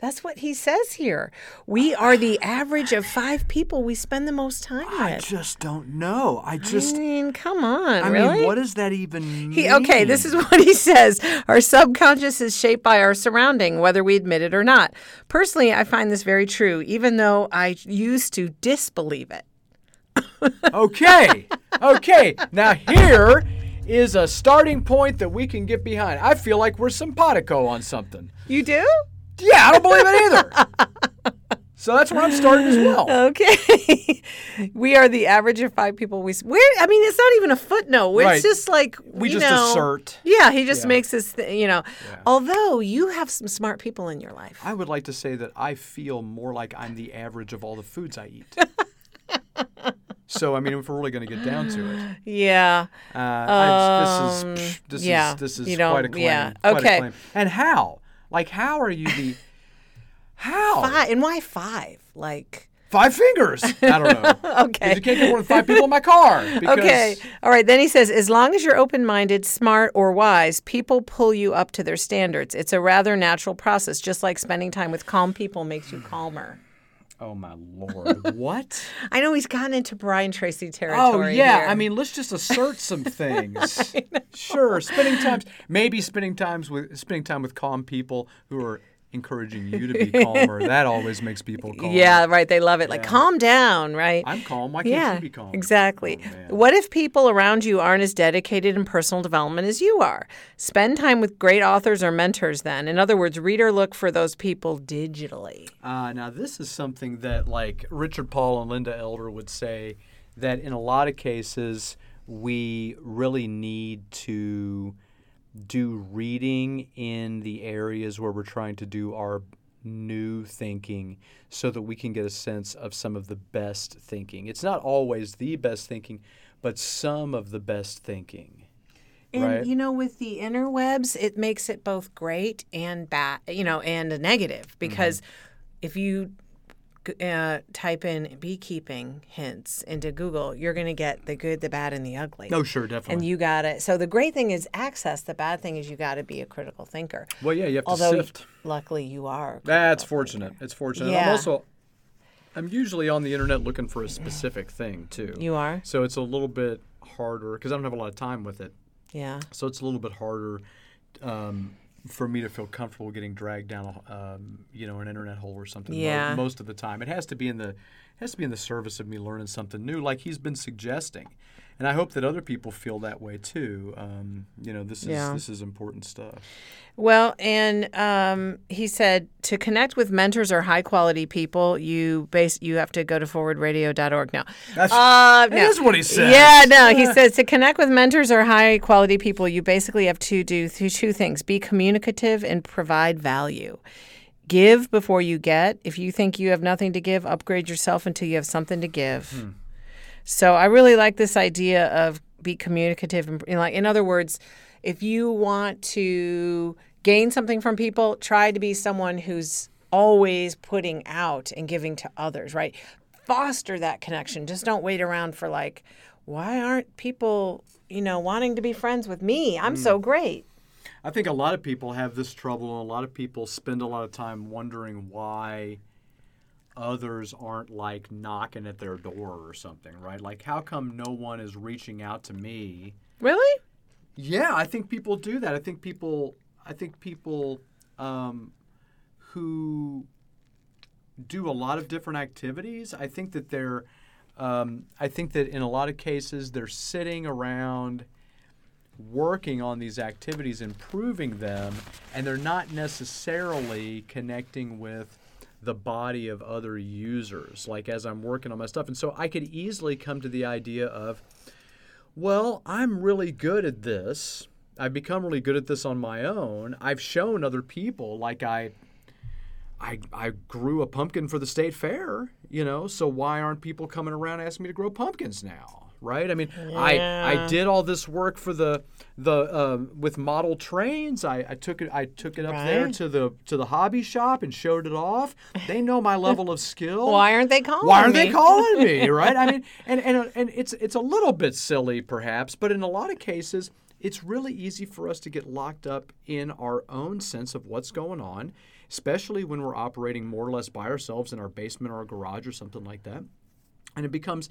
That's what he says here. We are the average of five people we spend the most time I with. I just don't know. I just. I mean, come on, I really? mean, what does that even mean? He, okay, this is what he says. Our subconscious is shaped by our surrounding, whether we admit it or not. Personally, I find this very true, even though I used to disbelieve it. Okay. Okay. Now here is a starting point that we can get behind. I feel like we're simpatico on something. You do? Yeah, I don't believe it either. so that's where I'm starting as well. Okay. we are the average of five people we. s- Where? I mean, it's not even a footnote. It's Right. just like We just know, assert. Yeah, he just Yeah. makes this. Th- you know, although you have some smart people in your life. I would like to say that I feel more like I'm the average of all the foods I eat. so I mean, if we're really going to get down to it, Yeah. uh, I, this is Um, psh, this yeah, is this is you don't- quite a claim. yeah, quite a okay. claim. And how? Like, how are you the? How? Five, and why five? Like. Five fingers. I don't know. Okay. Because you can't get more than five people in my car. Because, Okay. All right. Then he says, as long as you're open minded, smart, or wise, people pull you up to their standards. It's a rather natural process, just like spending time with calm people makes you calmer. Oh my lord! What? I know he's gotten into Brian Tracy territory. Oh territory. yeah. here. I mean, let's just assert some things. sure, spending times, maybe spending times with spending time with calm people who are encouraging you to be calmer. that always makes people calm. Yeah, right. They love it. Like, calm down, right? I'm calm. Why can't yeah, you be calm? exactly. Oh, what if people around you aren't as dedicated in personal development as you are? Spend time with great authors or mentors then. In other words, read or look for those people digitally. Uh, now, this is something that, like Richard Paul and Linda Elder would say, that in a lot of cases, we really need to do reading in the areas where we're trying to do our new thinking so that we can get a sense of some of the best thinking. It's not always the best thinking, but some of the best thinking. And Right. you know, with the interwebs, it makes it both great and bad, you know, and a negative mm-hmm. because if you uh, type in beekeeping hints into Google, you're going to get the good, the bad, and the ugly. No, sure, definitely. And you got it. So the great thing is access. The bad thing is you got to be a critical thinker. well, yeah, you have to sift. luckily, you are. That's fortunate. It's fortunate. Yeah. I'm also I'm usually on the internet looking for a specific thing too. You are. So it's a little bit harder because I don't have a lot of time with it. Yeah. So it's a little bit harder um, for me to feel comfortable getting dragged down, a, um, you know, an internet hole or something. Yeah. Most of the time, it has to be in the it has to be in the service of me learning something new, like he's been suggesting. And I hope that other people feel that way too. Um, you know, this is Yeah. this is important stuff. Well, and um, he said to connect with mentors or high quality people, you base you have to go to forwardradio.org now. That's, Uh, that no. is what he says. Yeah, no, he says to connect with mentors or high quality people, you basically have to do th- two things be communicative and provide value. Give before you get. If you think you have nothing to give, upgrade yourself until you have something to give. So I really like this idea of be communicative and you know, like in other words, if you want to gain something from people, try to be someone who's always putting out and giving to others, right? Foster that connection. Just don't wait around for like why aren't people, you know, wanting to be friends with me? I'm so mm. great. I think a lot of people have this trouble, and a lot of people spend a lot of time wondering why others aren't like knocking at their door or something, right? Like, how come no one is reaching out to me? Really? Yeah, I think people do that. I think people, I think people um, who do a lot of different activities. I think that they're, um, I think that in a lot of cases they're sitting around working on these activities, improving them, and they're not necessarily connecting with the body of other users. Like as I'm working on my stuff. And so I could easily come to the idea of, well, I'm really good at this. I've become really good at this on my own. I've shown other people, like I I, I grew a pumpkin for the state fair, you know, so why aren't people coming around asking me to grow pumpkins now? Right? I mean, I, I did all this work for the the uh, with model trains. I, I took it I took it up there to the to the hobby shop and showed it off. They know my level of skill. Why aren't they calling me Why aren't me? they calling me? Right? I mean, and and and it's it's a little bit silly perhaps, but in a lot of cases, it's really easy for us to get locked up in our own sense of what's going on, especially when we're operating more or less by ourselves in our basement or our garage or something like that. And it becomes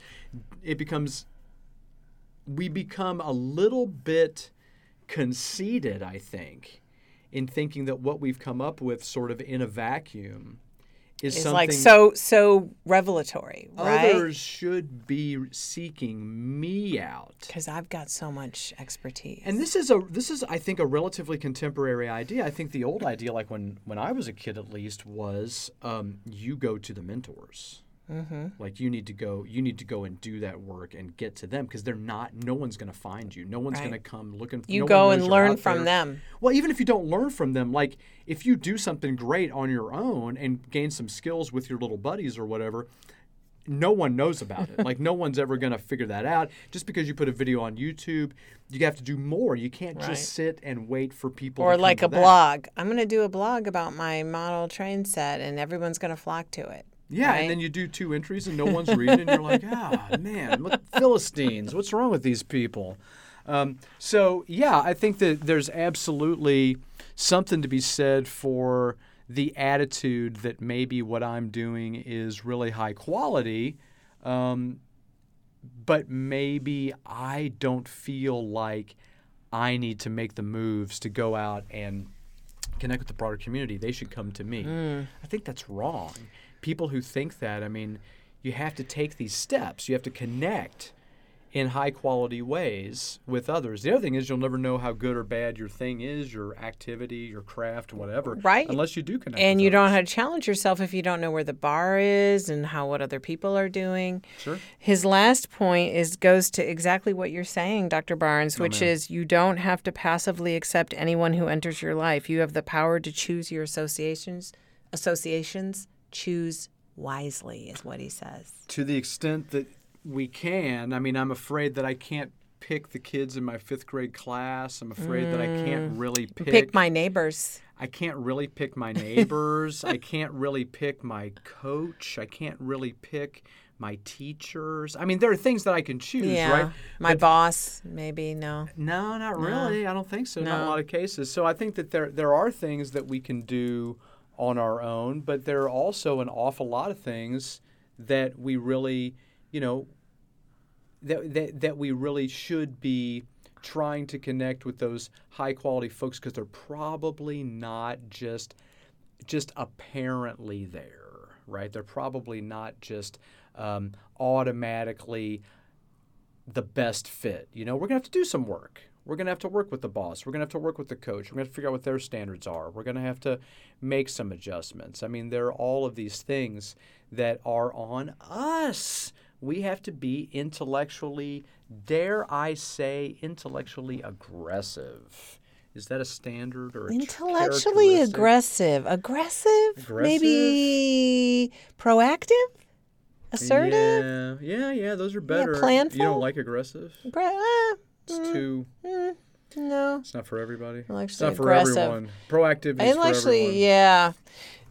it becomes we become a little bit conceited, I think, in thinking that what we've come up with sort of in a vacuum is It's something like so so revelatory, right? Others should be seeking me out. Because I've got so much expertise. And this is a this is I think a relatively contemporary idea. I think the old idea, like when when I was a kid at least, was um, you go to the mentors. Mm-hmm. Like you need to go, you need to go and do that work and get to them because they're not. No one's going to find you. No one's Right. going to come looking. for You no go and learn from there. them. Well, even if you don't learn from them, like if you do something great on your own and gain some skills with your little buddies or whatever, no one knows about it. like no one's ever going to figure that out. Just because you put a video on YouTube, you have to do more. You can't Right. just sit and wait for people. or to come like a that. blog. I'm going to do a blog about my model train set, and everyone's going to flock to it. Yeah, right? and then you do two entries and no one's reading, and you're like, ah, man, what Philistines? What's wrong with these people? Um, so yeah, I think that there's absolutely something to be said for the attitude that maybe what I'm doing is really high quality, um, but maybe I don't feel like I need to make the moves to go out and connect with the broader community. They should come to me. I think that's wrong. People who think that, I mean, you have to take these steps. You have to connect in high quality ways with others. The other thing is you'll never know how good or bad your thing is, your activity, your craft, whatever. Right. Unless you do connect. and you don't know how to challenge yourself if you don't know where the bar is and how what other people are doing. Sure. His last point is goes to exactly what you're saying, Dr. Barnes, oh, which man. is you don't have to passively accept anyone who enters your life. You have the power to choose your associations. Associations choose wisely is what he says. To the extent that we can, I mean, I'm afraid that I can't pick the kids in my fifth grade class. I'm afraid that I can't really pick, Mm. Pick my neighbors. I can't really pick my neighbors. I can't really pick my coach. I can't really pick my teachers. I mean, there are things that I can choose, Yeah. right? My But- boss, maybe no. No, not really. I don't think so. Not in a lot of cases. So I think that there there are things that we can do on our own, but there are also an awful lot of things that we really, you know, that that, that we really should be trying to connect with those high quality folks because they're probably not just just apparently there, right? They're probably not just um, automatically the best fit. You know, we're gonna have to do some work. We're gonna have to work with the boss. We're gonna have to work with the coach. We're gonna to figure out what their standards are. We're gonna have to make some adjustments. I mean, there are all of these things that are on us. We have to be intellectually, dare I say, intellectually aggressive. Is that a standard or a Intellectually aggressive. Aggressive? Aggressive? Maybe proactive? Assertive? Yeah, yeah, yeah. Those are better. You planful? You don't like aggressive? Ah, It's too. no. It's not for everybody. It's not say for aggressive. everyone. Proactive is Intellectually, everyone. yeah.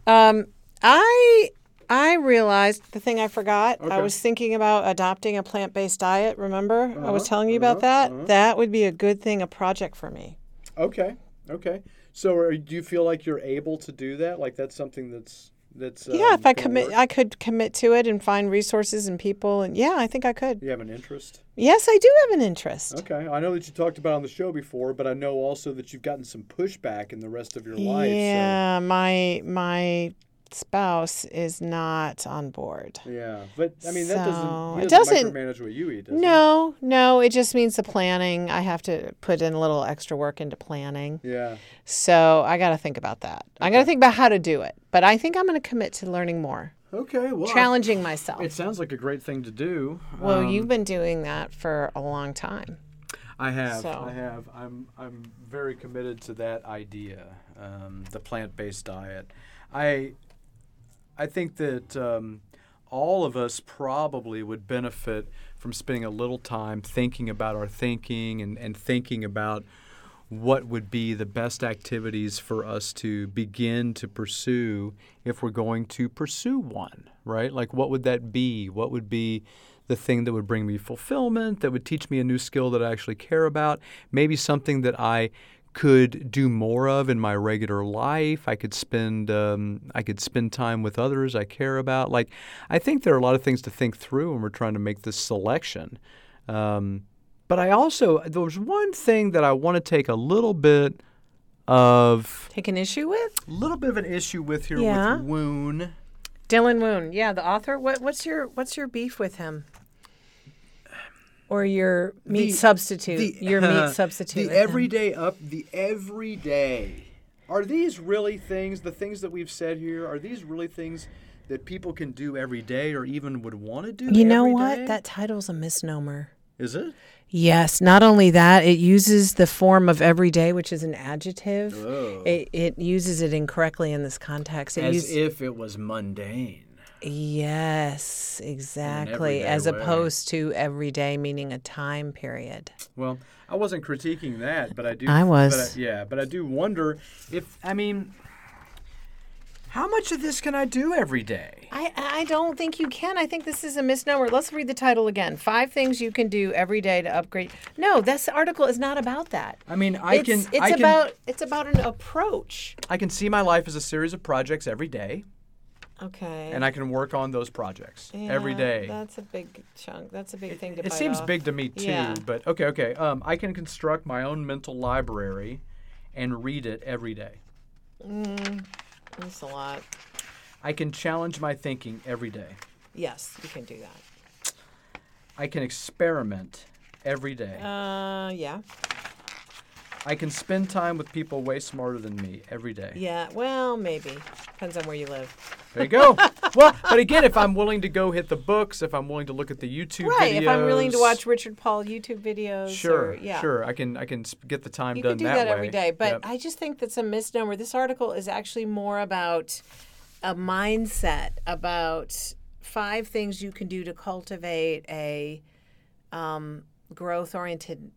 Um, I I realized the thing I forgot. I was thinking about adopting a plant based diet. Remember, I was Uh-huh, telling you about uh-huh, that. That would be a good thing, a project for me. Okay. Okay. So, are, do you feel like you're able to do that? Like that's something that's that's. yeah, um, if I commit, work? I could commit to it and find resources and people, and yeah, I think I could. You have an interest. Yes, I do have an interest. Okay. I know that you talked about it on the show before, but I know also that you've gotten some pushback in the rest of your life. Yeah, my my spouse is not on board. Yeah, but I mean that doesn't- So, it doesn't- micromanage what you eat. Does No, no, it just means the planning. I have to put in a little extra work into planning. Yeah. So I got to think about that. I got to think about how to do it. But I think I'm going to commit to learning more, Okay. Well, challenging myself. it sounds like a great thing to do. well, Um, you've been doing that for a long time. I have. So- I have. I'm. I'm very committed to that idea, um, the plant-based diet. I. I think that um, all of us probably would benefit from spending a little time thinking about our thinking and, and thinking about what would be the best activities for us to begin to pursue if we're going to pursue one, right? Like, what would that be? What would be the thing that would bring me fulfillment, that would teach me a new skill that I actually care about? Maybe something that I could do more of in my regular life. I could spend um, I could spend time with others I care about. Like I think there are a lot of things to think through when we're trying to make this selection. Um, but I also there was one thing that I want to take a little bit of Take an issue with a little bit of an issue with here Yeah. with Woon. Dylan Woon, Yeah, the author. What, what's your What's your beef with him? Or your meat The- substitute? your meat substitute. The everyday up, the everyday. Are these really things? The things that we've said here are these really things that people can do every day, or even would want to do? You know what? day? That title's a misnomer. is it. Yes, not only that, it uses the form of everyday, which is an adjective. Oh. It, it uses it incorrectly in this context. It As use- if it was mundane. Yes, exactly. As way. opposed to everyday, meaning a time period. Well, I wasn't critiquing that, but I do. I was. But I, yeah, but I do wonder if I mean, how much of this can I do every day? I, I don't think you can. I think this is a misnomer. Let's read the title again. Five things you can do every day to upgrade. No, this article is not about that. I mean, I it's, can. It's I can, about it's about an approach. I can see my life as a series of projects every day, Okay. and I can work on those projects every Yeah, day. That's a big chunk. That's a big thing to buy. It seems off. big to me too, Yeah. but okay, okay. Um, I can construct my own mental library and read it every day. That's a lot. I can challenge my thinking every day. Yes, you can do that. I can experiment every day. Uh, yeah. I can spend time with people way smarter than me every day. Yeah, well, maybe. Depends on where you live. There you go. well, but again, if I'm willing to go hit the books, if I'm willing to look at the YouTube videos, Right, videos, if I'm willing to watch Richard Paul YouTube videos. sure, or, yeah. sure, I can I can get the time You done can do that, that, way. every day. But Yep. I just think that's a misnomer. This article is actually more about a mindset, about five things you can do to cultivate a um, growth oriented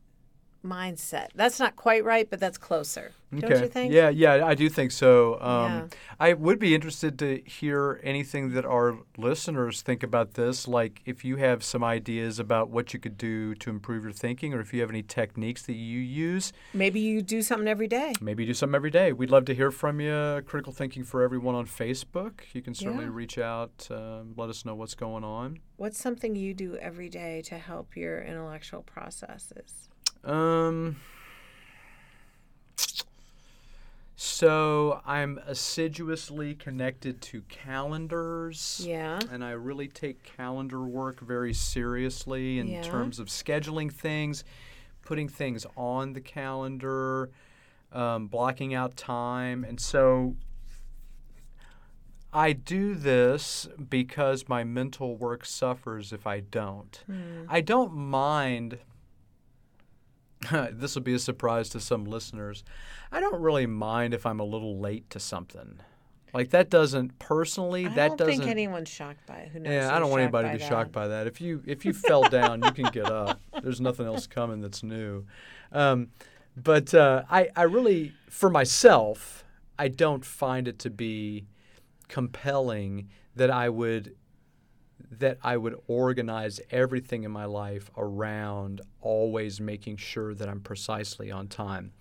mindset. That's not quite right, but that's closer. Don't you think? Yeah, yeah, I do think so. Um, Yeah. I would be interested to hear anything that our listeners think about this. Like, if you have some ideas about what you could do to improve your thinking, or if you have any techniques that you use, Maybe you do something every day. maybe do something every day. We'd love to hear from you. Critical Thinking for Everyone on Facebook. You can certainly Yeah. reach out, um, let us know what's going on. What's something you do every day to help your intellectual processes? Um. So I'm assiduously connected to calendars. Yeah. And I really take calendar work very seriously in Yeah. terms of scheduling things, putting things on the calendar, um, blocking out time. And so I do this because my mental work suffers if I don't. I don't mind. this will be a surprise to some listeners. I don't really mind if I'm a little late to something. Like that doesn't personally. I that don't doesn't. think anyone's shocked by it. Who knows? Yeah, I don't want anybody to be that? shocked by that. If you if you fell down, you can get up. There's nothing else coming that's new. Um, but uh, I I really for myself, I don't find it to be compelling that I would that I would organize everything in my life around always making sure that I'm precisely on time.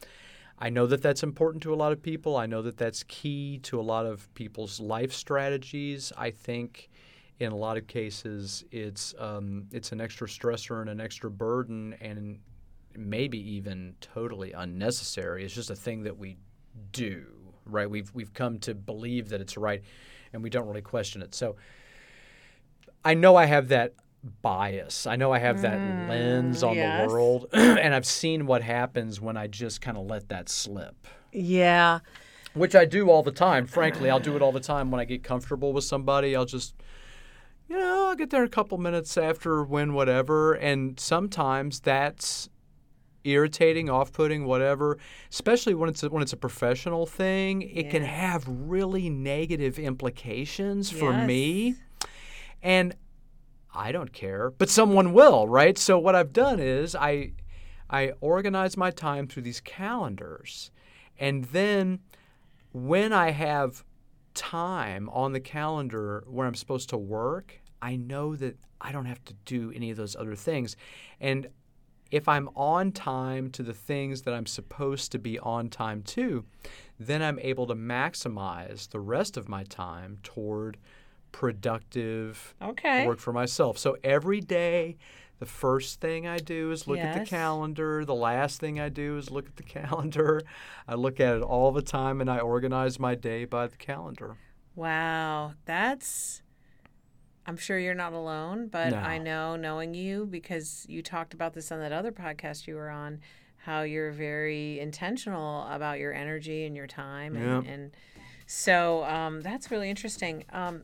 I know that that's important to a lot of people. I know that that's key to a lot of people's life strategies. I think in a lot of cases it's um, it's an extra stressor and an extra burden and maybe even totally unnecessary. It's just a thing that we do, right? We've we've come to believe that it's right, and we don't really question it. So I know I have that bias. I know I have that lens mm, on yes. the world, and I've seen what happens when I just kind of let that slip. Yeah. Which I do all the time. Frankly, I'll do it all the time when I get comfortable with somebody. I'll just you know, I'll get there a couple minutes after when whatever, and sometimes that's irritating, off-putting, whatever. Especially when it's a, when it's a professional thing, it can have really negative implications for me, Yes. And I don't care, but someone will, right? So what I've done is I I organize my time through these calendars, and then when I have time on the calendar where I'm supposed to work, I know that I don't have to do any of those other things. And if I'm on time to the things that I'm supposed to be on time to, then I'm able to maximize the rest of my time toward productive Okay. work for myself. So every day, the first thing I do is look at the calendar. The last thing I do is look at the calendar. I look at it all the time and I organize my day by the calendar. Wow, that's. I'm sure you're not alone, but No. I know, knowing you, because you talked about this on that other podcast you were on, how you're very intentional about your energy and your time, and, Yeah. and so um, that's really interesting. Um,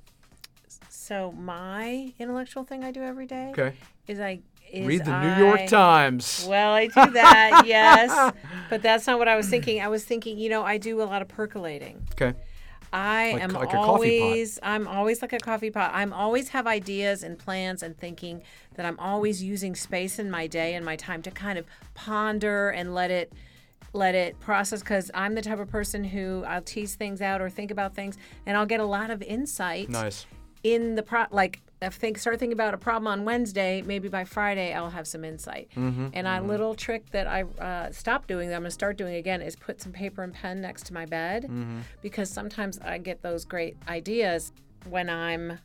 so my intellectual thing I do every day Okay. is I is Read the I- New York Times. Well, I do that, yes, but that's not what I was thinking. I was thinking, you know, I do a lot of percolating. Okay. I Like- am like a pot. always I'm always like a coffee pot. I'm always have ideas and plans and thinking that I'm always using space in my day and my time to kind of ponder and let it let it process cuz I'm the type of person who I'll tease things out or think about things and I'll get a lot of insight Nice. In the pro like if think start thinking about a problem on Wednesday, maybe by Friday I'll have some insight. Mm-hmm, And a little trick that I uh, stopped doing that I'm gonna start doing again is put some paper and pen next to my bed Mm-hmm. because sometimes I get those great ideas when I'm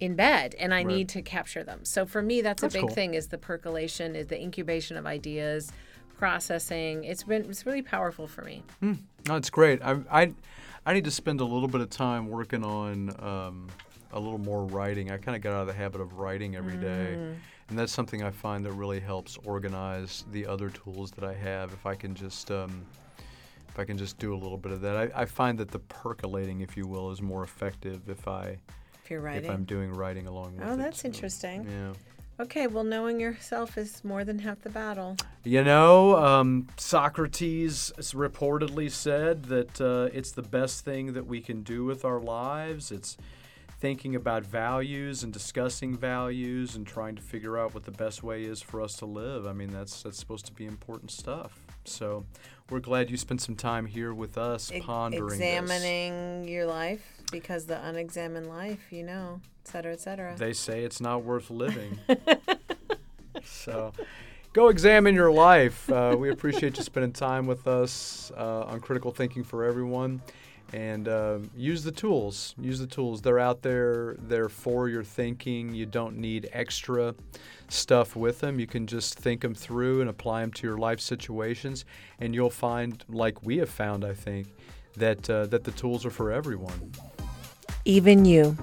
in bed and I need to capture them. So for me, that's, That's a big cool. thing is the percolation, is the incubation of ideas, processing. It's been it's really powerful for me. No, it's great. I, I, I need to spend a little bit of time working on um, a little more writing. I kind of got out of the habit of writing every day, and that's something I find that really helps organize the other tools that I have. If I can just um, if I can just do a little bit of that, I, I find that the percolating, if you will, is more effective if I If you're if I'm doing writing along with it. Oh, that's so, interesting. Yeah. Okay, well, knowing yourself is more than half the battle. You know, um, Socrates reportedly said that uh, it's the best thing that we can do with our lives. It's thinking about values and discussing values and trying to figure out what the best way is for us to live. I mean, that's that's supposed to be important stuff. So we're glad you spent some time here with us Ex- pondering this. examining your life because the unexamined life, you know, et cetera, et cetera. They say it's not worth living. so go examine your life. Uh, we appreciate you spending time with us uh, on Critical Thinking for Everyone. And uh, use the tools. Use the tools. They're out there. They're for your thinking. You don't need extra stuff with them. You can just think them through and apply them to your life situations. And you'll find, like we have found, I think, that uh, that the tools are for everyone. Even you.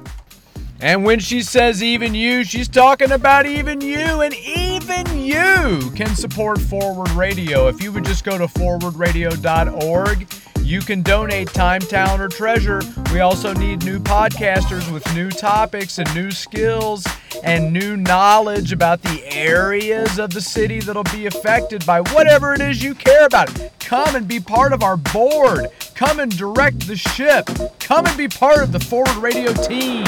And when she says even you, she's talking about even you, and even you can support Forward Radio. If you would just go to forwardradio.org, you can donate time, talent, or treasure. We also need new podcasters with new topics and new skills and new knowledge about the areas of the city that'll be affected by whatever it is you care about. Come and be part of our board. Come and direct the ship. Come and be part of the Forward Radio team.